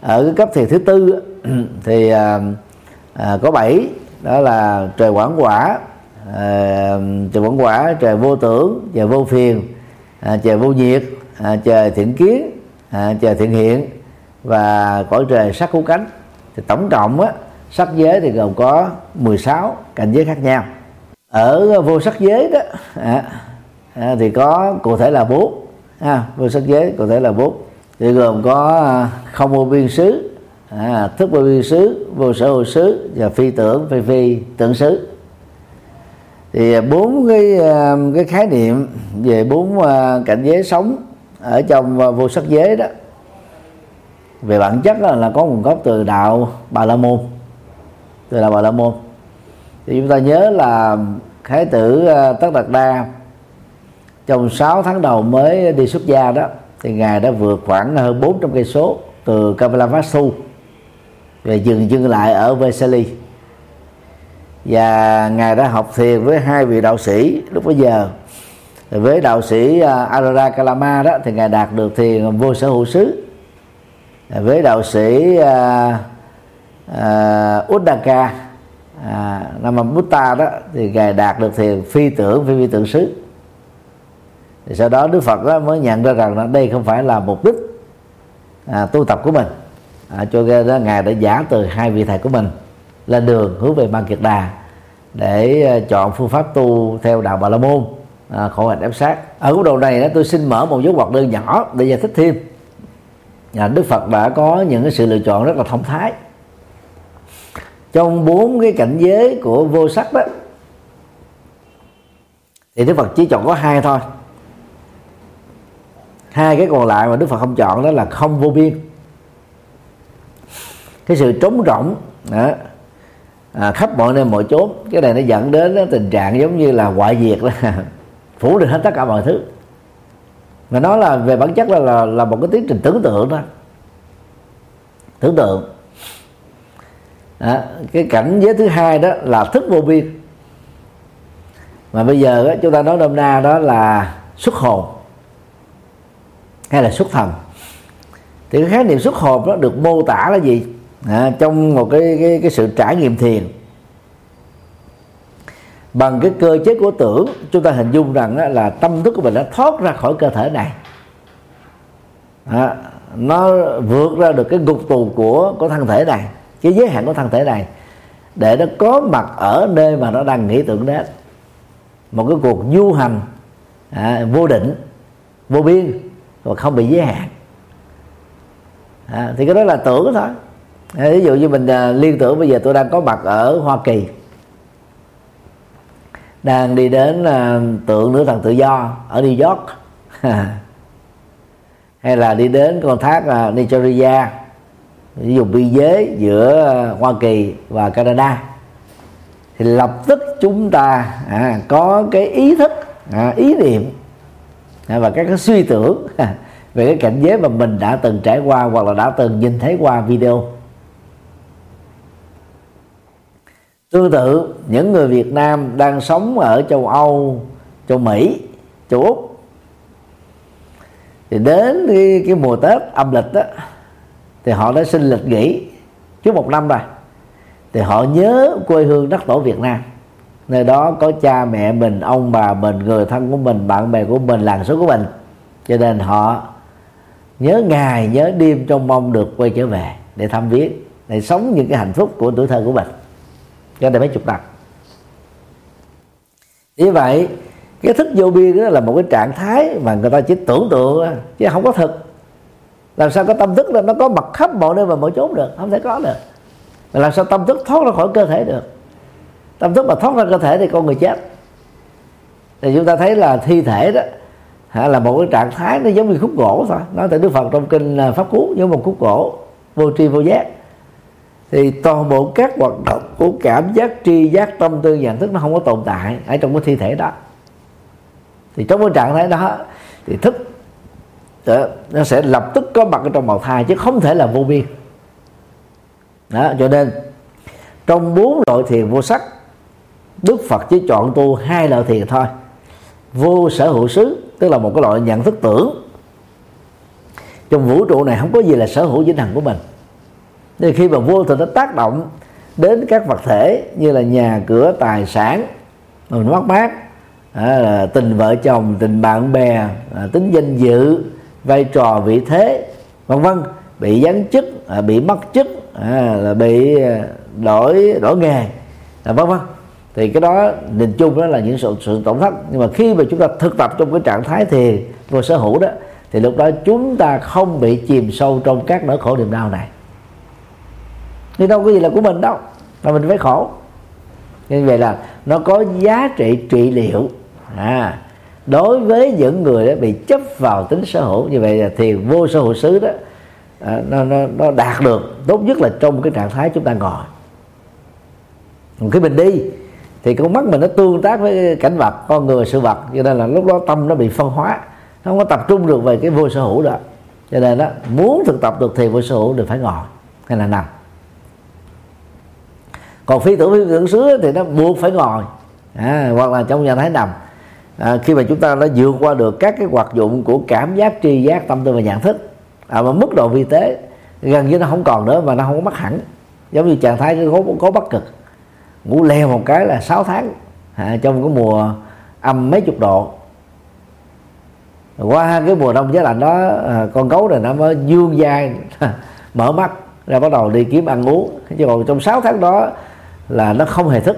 Ở cái cấp thiền thứ tư *clears throat* thì à, à, có bảy đó là trời quảng quả à, trời quảng quả trời vô tưởng trời vô phiền à, trời vô nhiệt à, trời thiện kiến à, trời thiện hiện và cõi trời sắc hữu cánh. Thì tổng cộng á sắc giới thì gồm có 16 cảnh giới khác nhau. Ở vô sắc giới đó à, à, thì có cụ thể là bốn à, vô sắc giới cụ thể là bốn. Thì gồm có à, không vô biên xứ à, thức vô biên xứ vô sở hữu xứ và phi tưởng phi phi tưởng xứ thì à, bốn cái à, cái khái niệm về bốn à, cảnh giới sống ở trong vô sắc giới đó về bản chất là, là có nguồn gốc từ đạo bà la môn từ đạo bà la môn. Thì chúng ta nhớ là khái tử tất đạt đa trong 6 tháng đầu mới đi xuất gia đó thì ngài đã vượt khoảng hơn 400 cây số từ Kavalavastu về dừng dừng lại ở Vesali và ngài đã học thiền với hai vị đạo sĩ lúc bấy giờ. Với đạo sĩ à, ờ, Arara Kalama đó thì ngài đạt được thiền vô sở hữu xứ. Với đạo sĩ uh, uh, Uddaka à, à Nam Buddha à, đó thì ngài đạt được thiền phi tưởng phi vi tưởng xứ. Thì sau đó Đức Phật đó mới nhận ra rằng là đây không phải là mục đích à, tu tập của mình. À, cho nên đó ngài đã giả từ hai vị thầy của mình lên đường hướng về Ban Kiệt Đà để ờ, chọn phương pháp tu theo đạo Bà La Môn. À, khổ hạnh ép sát ở góc độ này đó tôi xin mở một dấu ngoặc đơn nhỏ để giải thích thêm. À, Đức Phật đã có những cái sự lựa chọn rất là thông thái. Trong bốn cái cảnh giới của vô sắc đó thì Đức Phật chỉ chọn có hai thôi. Hai cái còn lại mà Đức Phật không chọn đó là không vô biên. Cái sự trống rỗng đó, à, khắp mọi nơi mọi chốn. Cái này nó dẫn đến đó, tình trạng giống như là ngoại diệt là *laughs* phủ được hết tất cả mọi thứ. Mà nó là về bản chất là là, là một cái tiến trình tưởng tượng đó tưởng tượng. À, cái cảnh giới thứ hai đó là thức vô biên. Mà bây giờ đó, chúng ta nói nôm na đó là xuất hồn hay là xuất thần. Thì cái khái niệm xuất hồn đó được mô tả là gì? À, trong một cái, cái cái sự trải nghiệm thiền. Bằng cái cơ chế của tưởng chúng ta hình dung rằng đó là tâm thức của mình đã thoát ra khỏi cơ thể này. À, nó vượt ra được cái ngục tù của của thân thể này cái giới hạn của thân thể này để nó có mặt ở nơi mà nó đang nghĩ tưởng đến một cái cuộc du hành à, vô định vô biên và không bị giới hạn. À, thì cái đó là tưởng thôi ví dụ như mình à, liên tưởng bây giờ tôi đang có mặt ở hoa kỳ. Đang đi đến à, tượng nữ thần tự do ở new york. *laughs* Hay là đi đến con thác à, nigeria. Ví dụ biên giới giữa hoa kỳ và canada. Thì lập tức chúng ta à, có cái ý thức à, ý niệm à, và các cái suy tưởng à, *laughs* về cái cảnh giới mà mình đã từng trải qua hoặc là đã từng nhìn thấy qua video. Tương tự những người Việt Nam đang sống ở châu Âu châu Mỹ châu Úc thì đến cái, cái mùa Tết âm lịch đó thì họ đã xin lịch nghỉ trước một năm rồi. Thì họ nhớ quê hương đất tổ Việt Nam nơi đó có cha mẹ mình ông bà mình người thân của mình bạn bè của mình làng xóm của mình. Cho nên họ nhớ ngày nhớ đêm trong mong được quay trở về để thăm viếng để sống những cái hạnh phúc của tuổi thơ của mình cho đây mấy chục năm. Như vậy, cái thức vô biên đó là một cái trạng thái mà người ta chỉ tưởng tượng chứ không có thực. Làm sao có tâm thức là nó có mặt khắp mọi nơi và mọi chốn được? Không thể có được. Làm sao tâm thức thoát ra khỏi cơ thể được? Tâm thức mà thoát ra cơ thể thì con người chết. Thì chúng ta thấy là thi thể đó là một cái trạng thái nó giống như khúc gỗ thôi. Nói tại đức phật trong kinh à, pháp cú, giống một khúc gỗ vô tri vô giác thì toàn bộ các hoạt động của cảm giác tri giác tâm tư nhận thức nó không có tồn tại ở trong cái thi thể đó. Thì trong cái trạng thái đó thì thức đó, nó sẽ lập tức có mặt ở trong bào thai chứ không thể là vô biên. Đó cho nên trong bốn loại thiền vô sắc đức phật chỉ chọn tu hai loại thiền thôi. Vô sở hữu xứ tức là một cái loại nhận thức tưởng. Trong vũ trụ này không có gì là sở hữu vĩnh hằng của mình thì khi mà vô thì nó tác động đến các vật thể như là nhà cửa tài sản mình mất mát à, tình vợ chồng tình bạn bè à, tính danh dự vai trò vị thế vân vân bị giáng chức à, bị mất chức à, là bị à, đổi đổi nghề à, vân vân. Thì cái đó nhìn chung đó là những sự, sự tổn thất. Nhưng mà khi mà chúng ta thực tập trong cái trạng thái thì vô sở hữu đó thì lúc đó chúng ta không bị chìm sâu trong các nỗi khổ niềm đau này đâu có gì là của mình đâu mà mình phải khổ. Như vậy là nó có giá trị trị liệu. À đối với những người đó bị chấp vào tính sở hữu như vậy là thiền vô sở hữu xứ đó à, nó, nó, nó đạt được tốt nhất là trong cái trạng thái chúng ta ngồi. Còn khi mình đi thì con mắt mình nó tương tác với cảnh vật con người sự vật cho nên là lúc đó tâm nó bị phân hóa nó không có tập trung được về cái vô sở hữu đó. Cho nên đó muốn thực tập được thiền vô sở hữu thì phải ngồi hay là nằm còn phi tưởng phi tưởng xứ thì nó buộc phải ngồi. À, hoặc là trong nhà thái nằm à, khi mà chúng ta đã vượt qua được các cái hoạt dụng của cảm giác tri giác tâm tư và nhận thức à, mà mức độ vi tế gần như nó không còn nữa mà nó không có mất hẳn. Giống như trạng thái có, có bất cực. Ngủ leo một cái là 6 tháng à, trong cái mùa âm mấy chục độ. Qua cái mùa đông giá lạnh đó à, con gấu này nó mới dương dai *laughs* mở mắt ra bắt đầu đi kiếm ăn uống. Chứ còn trong 6 tháng đó là nó không hề thức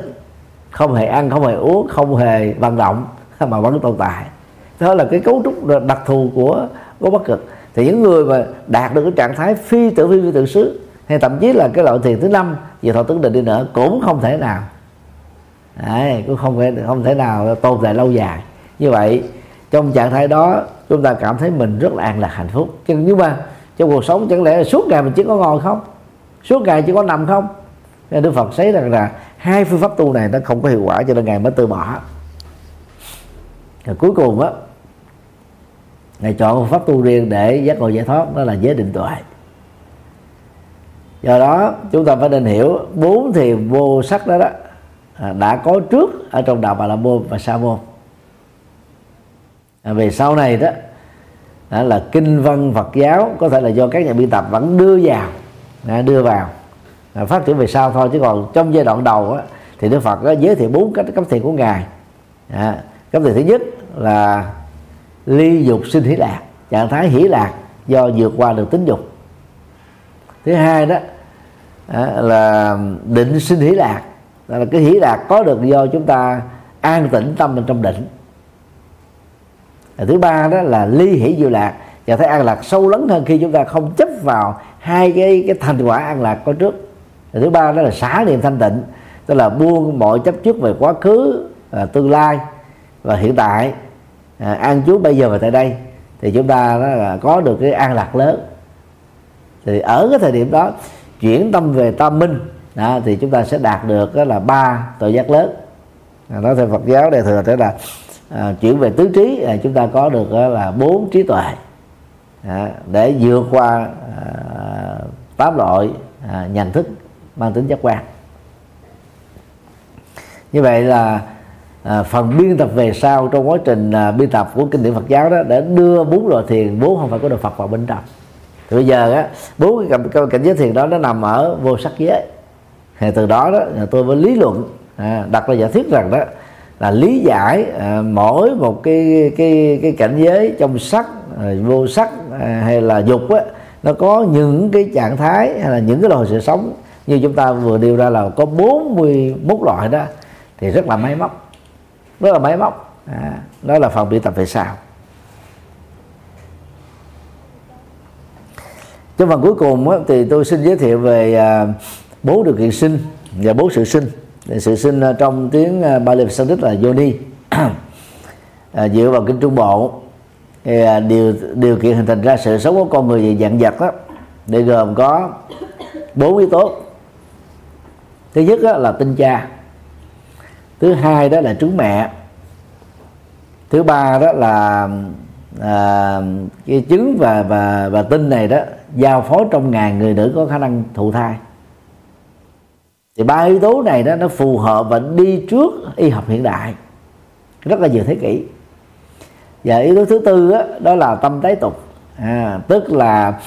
không hề ăn không hề uống không hề vận động *laughs* mà vẫn tồn tại. Đó là cái cấu trúc đặc thù của của bất cực. Thì những người mà đạt được cái trạng thái phi tự phi phi tự xứ hay thậm chí là cái loại thiền thứ năm về thọ tướng định đi nữa cũng không thể nào. Đấy, cũng không thể không thể nào tồn tại lâu dài. Như vậy trong trạng thái đó chúng ta cảm thấy mình rất là an lạc hạnh phúc. Nhưng mà trong cuộc sống chẳng lẽ là suốt ngày mình chỉ có ngồi không? Suốt ngày chỉ có nằm không? Nên đức phật thấy rằng là hai phương pháp tu này nó không có hiệu quả cho nên ngài mới từ bỏ. Rồi cuối cùng á ngài chọn phương pháp tu riêng để giác ngộ giải thoát đó là giới định tuệ. Do đó chúng ta phải nên hiểu bốn thiền vô sắc đó đó à, đã có trước ở trong đạo bà la môn và sa môn. À, về sau này đó đó là kinh văn Phật giáo có thể là do các nhà biên tập vẫn đưa vào đưa vào. À, phát triển về sau thôi chứ còn trong giai đoạn đầu á, thì Đức Phật giới thiệu bốn cách cấp thiền của ngài. À, cấp thiền thứ nhất là ly dục sinh hỷ lạc trạng thái hỷ lạc do vượt qua được tính dục. Thứ hai đó à, là định sinh hỷ lạc đó là cái hỷ lạc có được do chúng ta an tĩnh tâm bên trong định. À, thứ ba đó là ly hỷ diệu lạc trạng thái an lạc sâu lắng hơn khi chúng ta không chấp vào hai cái cái thành quả an lạc có trước và thứ ba đó là xả niệm thanh tịnh tức là buông mọi chấp trước về quá khứ à, tương lai và hiện tại. À, an trú bây giờ và tại đây. Thì chúng ta đó là có được cái an lạc lớn. Thì ở cái thời điểm đó chuyển tâm về tâm minh đó, thì chúng ta sẽ đạt được đó là ba tội giác lớn. À, nói theo Phật giáo đề thừa thế là à, chuyển về tứ trí à, chúng ta có được đó là bốn trí tuệ. À, để vượt qua à, tám loại à, nhận thức mang tính giác quan. Như vậy là à, phần biên tập về sau trong quá trình à, biên tập của kinh điển Phật giáo đó để đưa bốn loại thiền bốn không phải có đồ Phật vào bên trong. Thì bây giờ á bốn cái cảnh, cảnh giới thiền đó nó nằm ở vô sắc giới. Thì từ đó đó à, tôi mới lý luận à, đặt ra giả thuyết rằng đó là lý giải à, mỗi một cái cái cái cảnh giới trong sắc à, vô sắc à, hay là dục á nó có những cái trạng thái hay là những cái loại sự sống như chúng ta vừa điều ra là có 41 loại đó thì rất là máy móc. Rất là máy móc. À, đó là phần biên tập về sau. Trong phần cuối cùng á, thì tôi xin giới thiệu về à, bốn điều kiện sinh và bốn sự sinh. Sự sinh à, trong tiếng ba Bali và Sanskrit là Yoni. *clears throat* À, dựa vào kinh Trung Bộ thì điều điều kiện hình thành ra sự sống của con người về dạng vật đó để gồm có bốn yếu tố thứ nhất đó là tinh cha. Thứ hai đó là trứng mẹ. Thứ ba đó là à, cái trứng và và và tinh này đó giao phối trong ngàn người nữ có khả năng thụ thai. Thì ba yếu tố này đó nó phù hợp và đi trước y học hiện đại. Rất là nhiều thế kỷ. Và yếu tố thứ tư đó, đó là tâm tái tục. À, tức là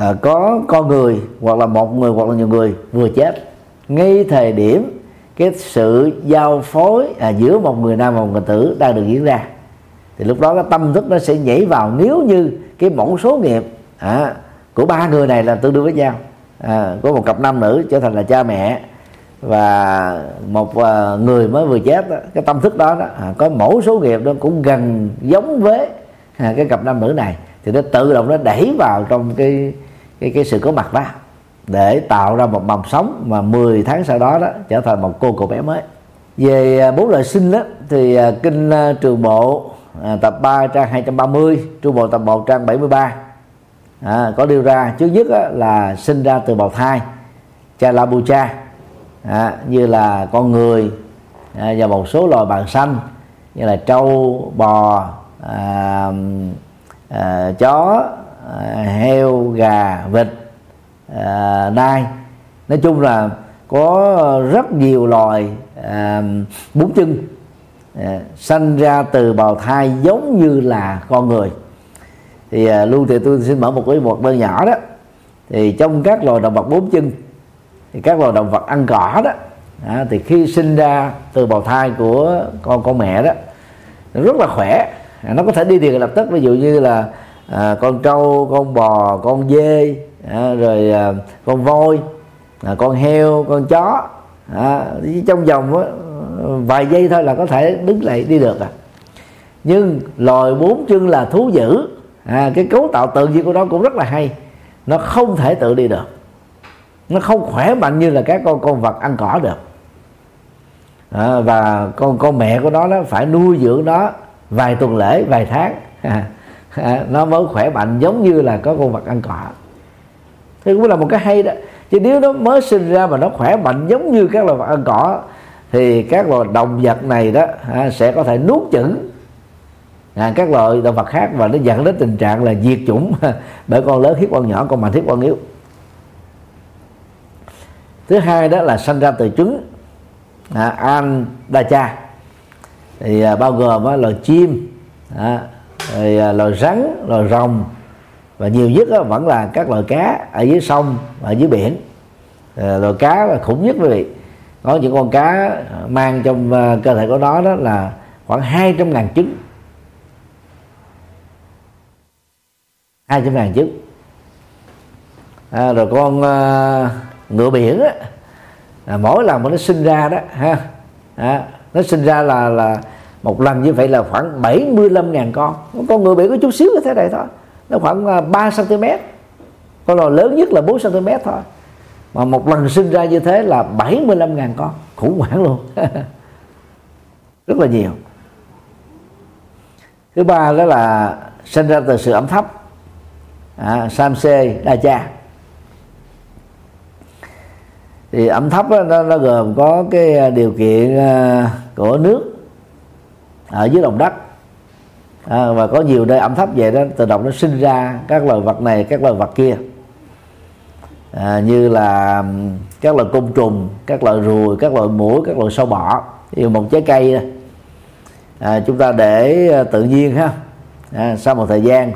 à, có con người hoặc là một người hoặc là nhiều người vừa chết ngay thời điểm cái sự giao phối à, giữa một người nam và một người tử đang được diễn ra thì lúc đó cái tâm thức nó sẽ nhảy vào. Nếu như cái mẫu số nghiệp à, của ba người này là tương đương với nhau à, có một cặp nam nữ trở thành là cha mẹ và một uh, người mới vừa chết đó, cái tâm thức đó, đó à, có mẫu số nghiệp đó cũng gần giống với à, cái cặp nam nữ này thì nó tự động nó đẩy vào trong cái cái cái sự có mặt đó để tạo ra một mầm sống mà 10 tháng sau đó đó trở thành một cô cậu bé mới. Về à, bốn loại sinh đó thì à, kinh à, trường bộ tập 3 trang 230 trung bộ tập 1 trang 73 à, có điều ra trước nhất là sinh ra từ bào thai cha la bu cha à, như là con người à, và một số loài bàn xanh như là trâu bò à, à, chó à, heo gà vịt à, nai nói chung là có rất nhiều loài à, bốn chân à, sanh ra từ bào thai giống như là con người. Thì à, luôn thì tôi xin mở một cái một đơn nhỏ đó. Thì trong các loài động vật bốn chân thì các loài động vật ăn cỏ đó à, thì khi sinh ra từ bào thai của con con mẹ đó nó rất là khỏe. À, nó có thể đi liền lập tức ví dụ như là à, con trâu con bò con dê à, rồi à, con voi à, con heo con chó à, trong vòng á, vài giây thôi là có thể đứng lại đi được à. Nhưng loài bốn chân là thú dữ à, cái cấu tạo tự nhiên của nó cũng rất là hay. Nó không thể tự đi được. Nó không khỏe mạnh như là các con con vật ăn cỏ được. À, và con con mẹ của nó nó phải nuôi dưỡng nó vài tuần lễ vài tháng. À, *laughs* à, nó mới khỏe mạnh giống như là có con vật ăn cỏ thì cũng là một cái hay đó. Chứ nếu nó mới sinh ra mà nó khỏe mạnh giống như các loài vật ăn cỏ thì các loài động vật này đó à, sẽ có thể nuốt chửng à, các loại động vật khác và nó dẫn đến tình trạng là diệt chủng *laughs* bởi con lớn hiếp con nhỏ con mạnh hiếp con yếu. Thứ hai đó là sanh ra từ trứng à, an đa cha thì à, bao gồm á, loài chim à, rồi à, loài rắn loài rồng và nhiều nhất đó vẫn là các loài cá ở dưới sông ở dưới biển. À, loài cá là khủng nhất quý vị. Có những con cá ờ, mang trong ờ, cơ thể của nó đó là khoảng 200 ngàn trứng. 200 ngàn trứng. À, rồi con uh, ngựa biển á à, mỗi lần mà nó sinh ra đó ha à, nó sinh ra là là một lần như vậy là khoảng 75 ngàn con. Con ngựa biển có chút xíu như thế này thôi nó khoảng à, 3 cm con lò lớn nhất là 4 cm thôi. Mà một lần sinh ra như thế là 75 ngàn con. Khủng hoảng luôn. *laughs* Rất là nhiều. Thứ ba đó là sinh ra từ sự ẩm thấp. À, samse đa cha. Thì ẩm thấp đó, nó, nó gồm có cái à, điều kiện à, của nước ở dưới lòng đất à, và có nhiều nơi ẩm thấp vậy đó tự động nó sinh ra các loài vật này các loài vật kia. À, như là các loài côn trùng các loài ruồi các loài muỗi các loài sâu bọ như một trái cây à, chúng ta để à, tự nhiên ha. À, sau một thời gian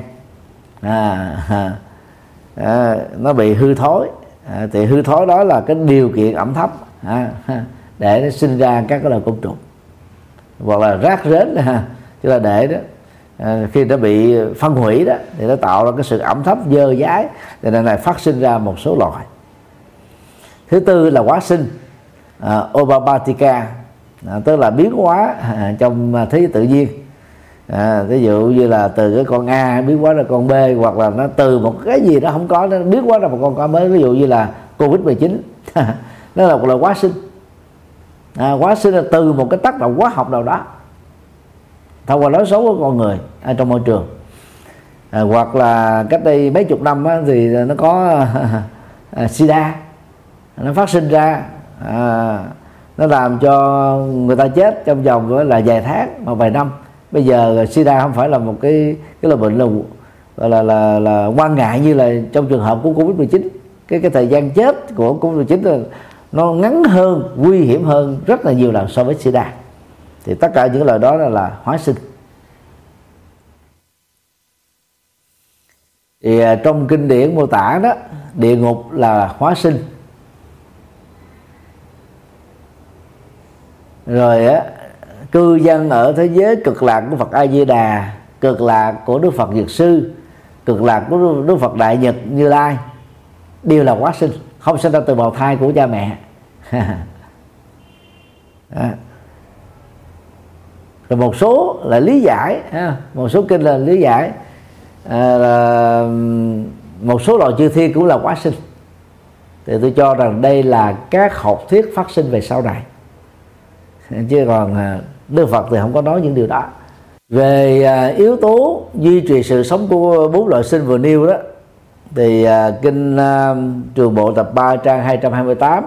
à, à, à, nó bị hư thối. À, thì hư thối đó là cái điều kiện ẩm thấp à, để nó sinh ra các cái loài côn trùng. Hoặc là rác rến ha chúng ta để đó à, khi nó bị phân hủy đó thì nó tạo ra cái sự ẩm thấp dơ dái thì nên này phát sinh ra một số loài. Thứ tư là quá sinh à, obabatica à, tức là biến hóa à, trong thế giới tự nhiên. À, ví dụ như là từ cái con A biến hóa ra con B hoặc là nó từ một cái gì đó không có nó biến hóa ra một con cá mới. Ví dụ như là Covid 19 *laughs* nó là một loại quá sinh. À, quá sinh là từ một cái tác động hóa học nào đó thông qua nói xấu của con người ở trong môi trường. À, hoặc là cách đây mấy chục năm á, thì nó có *laughs* à, sida. Nó phát sinh ra à, nó làm cho người ta chết trong vòng là vài tháng hoặc vài năm. Bây giờ sida không phải là một cái cái là bệnh là là là, là, là quan ngại như là trong trường hợp của covid 19 cái cái thời gian chết của covid 19 là nó ngắn hơn nguy hiểm hơn rất là nhiều lần so với sida thì tất cả những lời đó là, là hóa sinh. Thì à, trong kinh điển mô tả đó địa ngục là hóa sinh. Rồi á cư dân ở thế giới cực lạc của Phật A Di Đà cực lạc của Đức Phật Dược Sư cực lạc của Đức Phật Đại Nhật Như Lai đều là hóa sinh không sinh ra từ bào thai của cha mẹ. *laughs* À rồi một số là lý giải một số kinh là lý giải. À, là một số loài chư thiên cũng là hóa sinh. Thì tôi cho rằng đây là các học thuyết phát sinh về sau này. Chứ còn à, Đức Phật thì không có nói những điều đó. Về à, yếu tố duy trì sự sống của bốn loại sinh vừa nêu đó thì à, kinh à, trường bộ tập 3 trang 228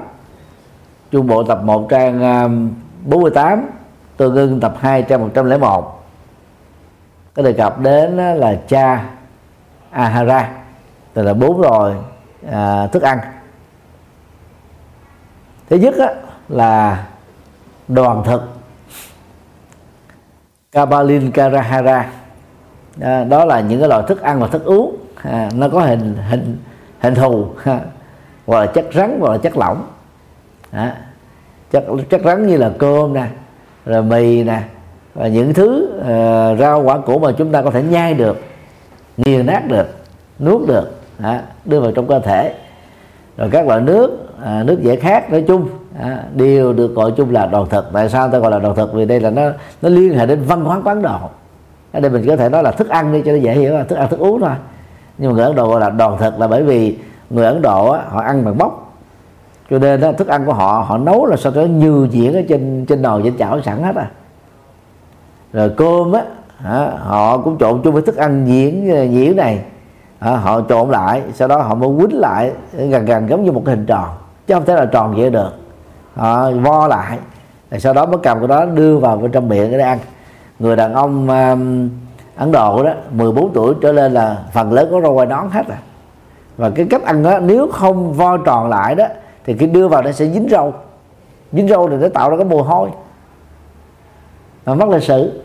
trung bộ tập 1 trang à, 48 tương ưng tập 2 trang 101 có đề cập đến là cha ahara tức là bốn rồi à, thức ăn. Thứ nhất á, là đoàn thực Kabalin Karahara à, đó là những cái loại thức ăn và thức uống à, nó có hình hình hình thù ha, hoặc là chất rắn hoặc là chất lỏng. À, chất chất rắn như là cơm nè rồi mì nè. Và những thứ uh, rau quả củ mà chúng ta có thể nhai được nghiền nát được nuốt được à, đưa vào trong cơ thể. Rồi các loại nước à, nước giải khác nói chung à, đều được gọi chung là đoàn thực. Tại sao ta gọi là đoàn thực? Vì đây là nó nó liên hệ đến văn hóa quán đồ. Ở đây mình có thể nói là thức ăn đi cho nó dễ hiểu là thức ăn thức uống thôi. Nhưng mà người ấn độ gọi là đoàn thực là bởi vì người ấn độ á, họ ăn bằng bóc cho nên đó, thức ăn của họ họ nấu là sao cho như diễn ở trên trên nồi trên chảo sẵn hết à. Rồi cơm á họ cũng trộn chung với thức ăn diễn diễn này. À, họ trộn lại sau đó họ mới quýnh lại gần gần giống như một cái hình tròn. Chứ không thể là tròn vậy được. Họ vo lại rồi sau đó mới cầm cái đó đưa vào bên trong miệng để ăn. Người đàn ông um, Ấn Độ đó 14 tuổi trở lên là phần lớn có râu quai nón hết rồi và cái cách ăn đó nếu không vo tròn lại đó thì khi đưa vào nó sẽ dính râu. Dính râu thì nó tạo ra cái mùi hôi. Và mất lịch sử.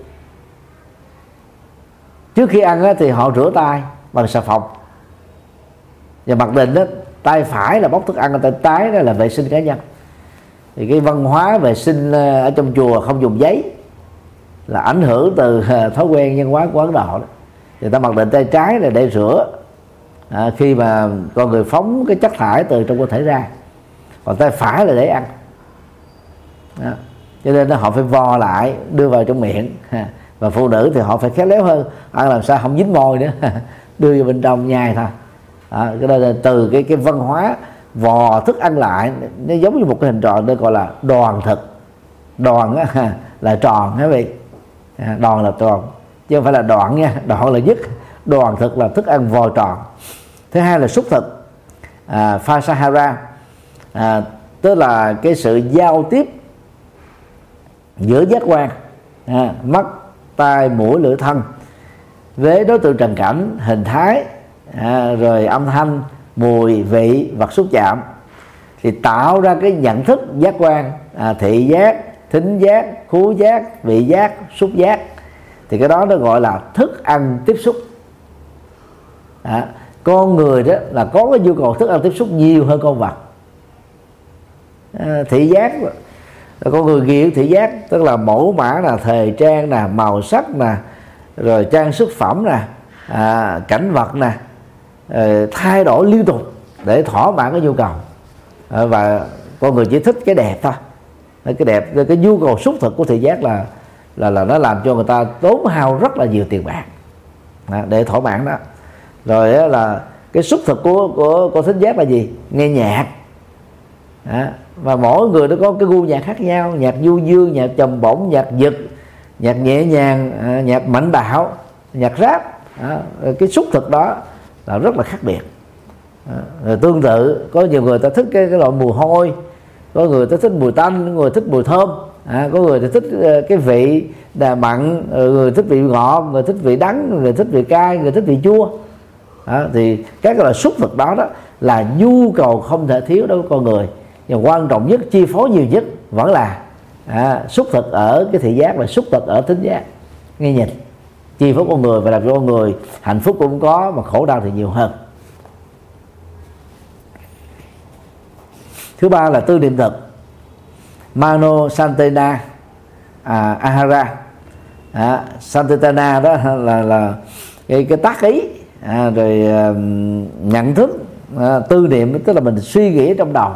Trước khi ăn thì họ rửa tay bằng xà phòng. Và mặc định đó tay phải là bóc thức ăn tay trái đó là vệ sinh cá nhân. Thì cái văn hóa vệ sinh ờ, ở trong chùa không dùng giấy là ảnh hưởng từ ờ, thói quen văn hóa của ấn độ đó. Người ta mặc định tay trái là để rửa. À, khi mà con người phóng cái chất thải từ trong cơ thể ra còn tay phải là để ăn. Đó. cho nên họ phải vo lại đưa vào trong miệng. Và phụ nữ thì họ phải khéo léo hơn. Ăn làm sao không dính môi nữa. *laughs* Đưa vào bên trong nhai thôi. Đó, cái đó là từ cái cái văn hóa vò thức ăn lại nó giống như một cái hình tròn đây gọi là đoàn thực. Đoàn á, là tròn hả vị? Đoàn là tròn. Chứ không phải là đoạn nha đoạn là dứt đoàn thực là thức ăn vò tròn. Thứ hai là xúc thực. À, pha sahara à, tức là cái sự giao tiếp giữa giác quan à, mắt tai mũi lưỡi thân với đối tượng trần cảnh hình thái à, rồi âm thanh mùi vị vật xúc chạm thì tạo ra cái nhận thức giác quan à, thị giác thính giác khú giác vị giác xúc giác. Thì cái đó nó gọi là thức ăn tiếp xúc. À, con người đó là có cái nhu cầu thức ăn tiếp xúc nhiều hơn con vật. À, thị giác. Con người nghiện thị giác tức là mẫu mã là thời trang nè màu sắc nè rồi trang sức phẩm nè à, cảnh vật nè à, thay đổi liên tục để thỏa mãn cái nhu cầu. À, và con người chỉ thích cái đẹp thôi. Cái đẹp cái nhu cầu xúc thực của thị giác là là là nó làm cho người ta tốn hao rất là nhiều tiền bạc. À, để thỏa mãn đó. Rồi đó là cái xúc thực của của của thính giác là gì? Nghe nhạc à, và mỗi người nó có cái gu nhạc khác nhau nhạc du dương nhạc trầm bổng nhạc giật nhạc nhẹ nhàng à, nhạc mạnh bạo nhạc rap à, cái xúc thực đó là rất là khác biệt. À, rồi tương tự có nhiều người ta thích cái, cái loại mùi hôi có người ta thích mùi tanh có người thích mùi thơm à, có người thì thích uh, cái vị đà mặn người thích vị ngọt người thích vị đắng người thích vị cay người thích vị chua. À, thì các cái loại xúc thực đó đó là nhu cầu không thể thiếu đối với con người và quan trọng nhất chi phối nhiều nhất vẫn là à, xúc thực ở cái thị giác và xúc thực ở tính giác. Nghe nhìn chi phối con người và làm cho con người hạnh phúc cũng có mà khổ đau thì nhiều hơn. Thứ ba là tư niệm thực mano santena à, ahara. À, santana đó là là cái cái tác ý à, rồi à, nhận thức à, tư niệm tức là mình suy nghĩ trong đầu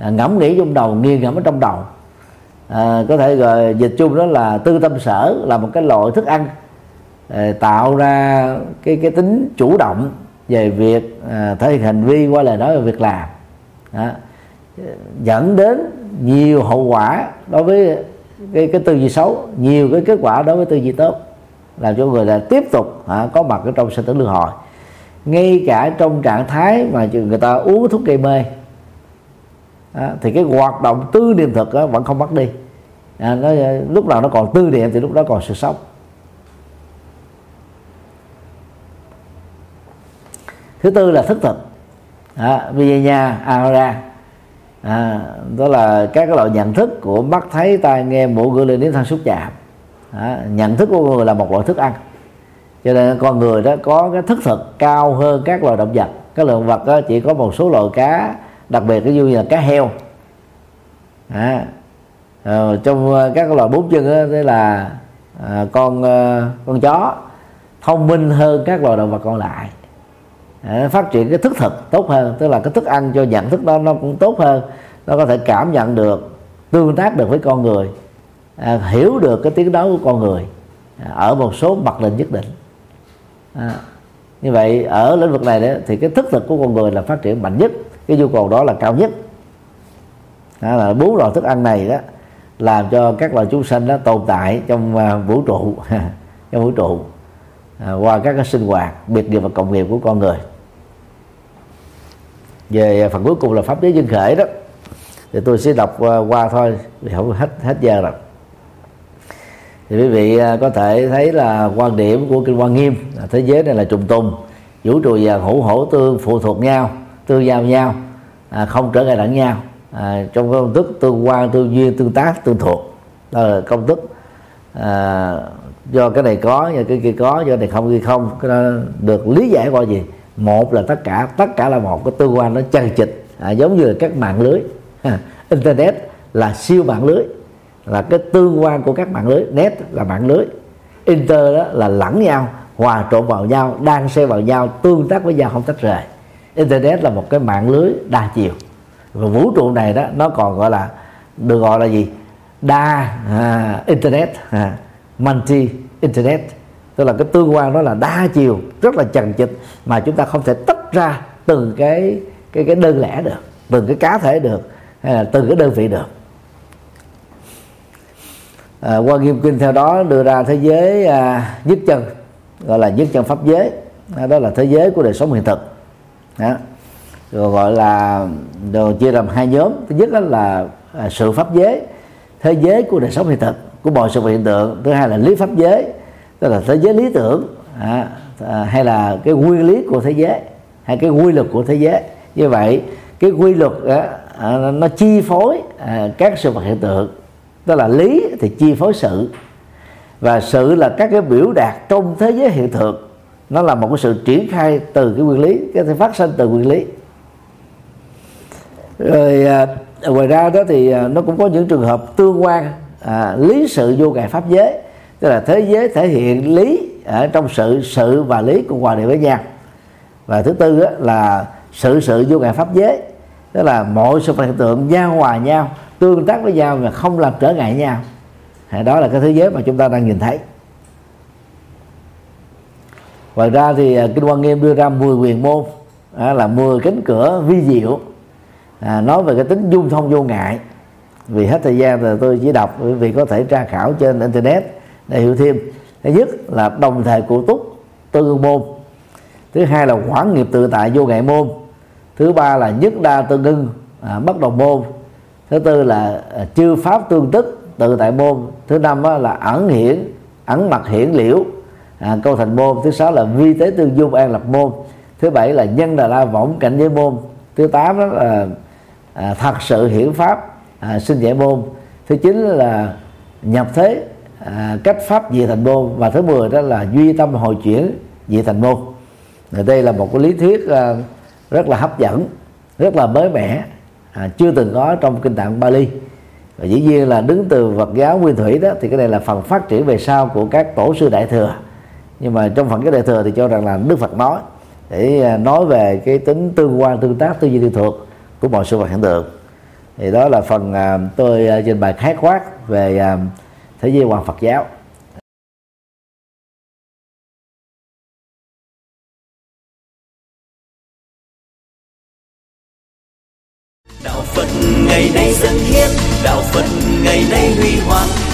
à, ngẫm nghĩ trong đầu nghiêng ngẫm ở trong đầu. À, có thể gọi dịch chung đó là tư tâm sở là một cái loại thức ăn à, tạo ra cái cái tính chủ động về việc à, thể hiện hành vi qua lời nói và việc làm. Đó. dẫn đến nhiều hậu quả đối với cái cái tư duy xấu nhiều cái kết quả đối với tư duy tốt làm cho người là tiếp tục à, có mặt ở trong sinh tử luân hồi. Ngay cả trong trạng thái mà người ta uống thuốc gây mê à, thì cái hoạt động tư niệm thực á, vẫn không mất đi. À, nó, à, lúc nào nó còn tư niệm thì lúc đó còn sự sống. Thứ tư là thức thực. À, vijaya ahara à, đó là các cái loại nhận thức của mắt thấy tai nghe mũi gửi lên đến thân xúc chạm. À, nhận thức của người là một loại thức ăn. Cho nên con người đó có cái thức thực cao hơn các loài động vật. Các loài động vật đó chỉ có một số loài cá đặc biệt ví dụ như là cá heo. À, à, trong ờ, các loài bốn chân đó, đó là à, con à, con chó thông minh hơn các loài động vật còn lại. À, phát triển cái thức thực tốt hơn tức là cái thức ăn cho nhận thức đó nó cũng tốt hơn. Nó có thể cảm nhận được tương tác được với con người à, hiểu được cái tiếng nói của con người à, ở một số mặt định nhất định. À, như vậy ở lĩnh vực này đó, thì cái thức thực của con người là phát triển mạnh nhất cái nhu cầu đó là cao nhất. Đó là bốn loại thức ăn này đó làm cho các loài chúng sinh đó tồn tại trong à, vũ trụ. *laughs* Trong vũ trụ. À, qua các cái sinh hoạt biệt nghiệp và cộng nghiệp của con người. Về phần cuối cùng là pháp giới duyên khởi đó. Thì tôi sẽ đọc à, qua, thôi vì không hết hết giờ rồi. Thì quý vị à, có thể thấy là quan điểm của kinh quan nghiêm là thế giới này là trùng tùng. Vũ trụ và hữu hổ tương phụ thuộc nhau tương giao nhau à, không trở ngại lẫn nhau. À, trong công thức tương quan tương duyên tương tác tương thuộc. Đó là công thức. À, do cái này có do cái kia có do cái này không kia không cái đó được lý giải qua gì? Một là tất cả tất cả là một cái tương quan nó chân chịch à, giống như là các mạng lưới. Internet là siêu mạng lưới. Là cái tương quan của các mạng lưới. Net là mạng lưới. Inter đó là lẫn nhau hòa trộn vào nhau đang xen vào nhau tương tác với nhau không tách rời internet là một cái mạng lưới đa chiều. Và vũ trụ này đó nó còn gọi là được gọi là gì? Đa à, internet à, multi internet tức là cái tương quan đó là đa chiều rất là chằng chịt mà chúng ta không thể tách ra từng cái cái cái đơn lẻ được từng cái cá thể được hay là từng cái đơn vị được. À, qua nghiêm kinh theo đó đưa ra thế giới à, nhất chân gọi là nhất chân pháp giới. À, đó là thế giới của đời sống hiện thực đó. rồi gọi là đồ chia làm hai nhóm. Thứ nhất là à, sự pháp giới thế giới của đời sống hiện thực của mọi sự vật hiện tượng. Thứ hai là lý pháp giới tức là thế giới lý tưởng. À, à, hay là cái nguyên lý của thế giới hay cái quy luật của thế giới. Như vậy cái quy luật đó, à, nó chi phối à, các sự vật hiện tượng. Tức là lý thì chi phối sự. Và sự là các cái biểu đạt trong thế giới hiện thực nó là một cái sự triển khai từ cái nguyên lý cái thể phát sinh từ nguyên lý. Rồi à, ngoài ra đó thì à, nó cũng có những trường hợp tương quan à, lý sự vô ngại pháp giới. Tức là thế giới thể hiện lý ở trong sự sự và lý cùng hòa đều với nhau. Và thứ tư đó là sự sự vô ngại pháp giới. Tức là mọi sự hiện tượng giao hòa nhau tương tác với nhau mà không làm trở ngại nhau. Đó là cái thế giới mà chúng ta đang nhìn thấy ngoài ra thì à, kinh quan nghiêm đưa ra 10 quyền môn à, là 10 cánh cửa vi diệu. À, nói về cái tính dung thông vô ngại vì hết thời gian rồi tôi chỉ đọc vì có thể tra khảo trên internet để hiểu thêm. Thứ nhất là đồng thể cụ túc tư môn. Thứ hai là quản nghiệp tự tại vô ngại môn. Thứ ba là nhất đa tương ưng à, bất đồng môn. Thứ tư là à, chư pháp tương tức tự tại môn. Thứ năm là ẩn hiển ẩn mặt hiển liễu à, câu thành môn thứ sáu là vi tế tương dung an lập môn. Thứ bảy là nhân đà la võng cảnh giới môn. Thứ tám đó là à, thật sự hiển pháp à, sinh giải môn. Thứ chín là nhập thế à, cách pháp dị thành môn. Và thứ mười đó là duy tâm hồi chuyển dị thành môn. Rồi đây là một cái lý thuyết à, rất là hấp dẫn rất là mới mẻ à, chưa từng có trong kinh tạng Bali. Và dĩ nhiên là đứng từ Phật giáo Nguyên Thủy đó thì cái này là phần phát triển về sau của các tổ sư đại thừa nhưng mà trong phần cái đại thừa thì cho rằng là Đức Phật nói để à, nói về cái tính tương quan, tương tác, tư duy tương thuộc của mọi sự vật hiện tượng. Thì đó là phần à, tôi à, trình bày khái quát về thế giới quan Phật giáo. Đạo phật ngày nay dân hiến, đạo phật ngày nay huy hoàng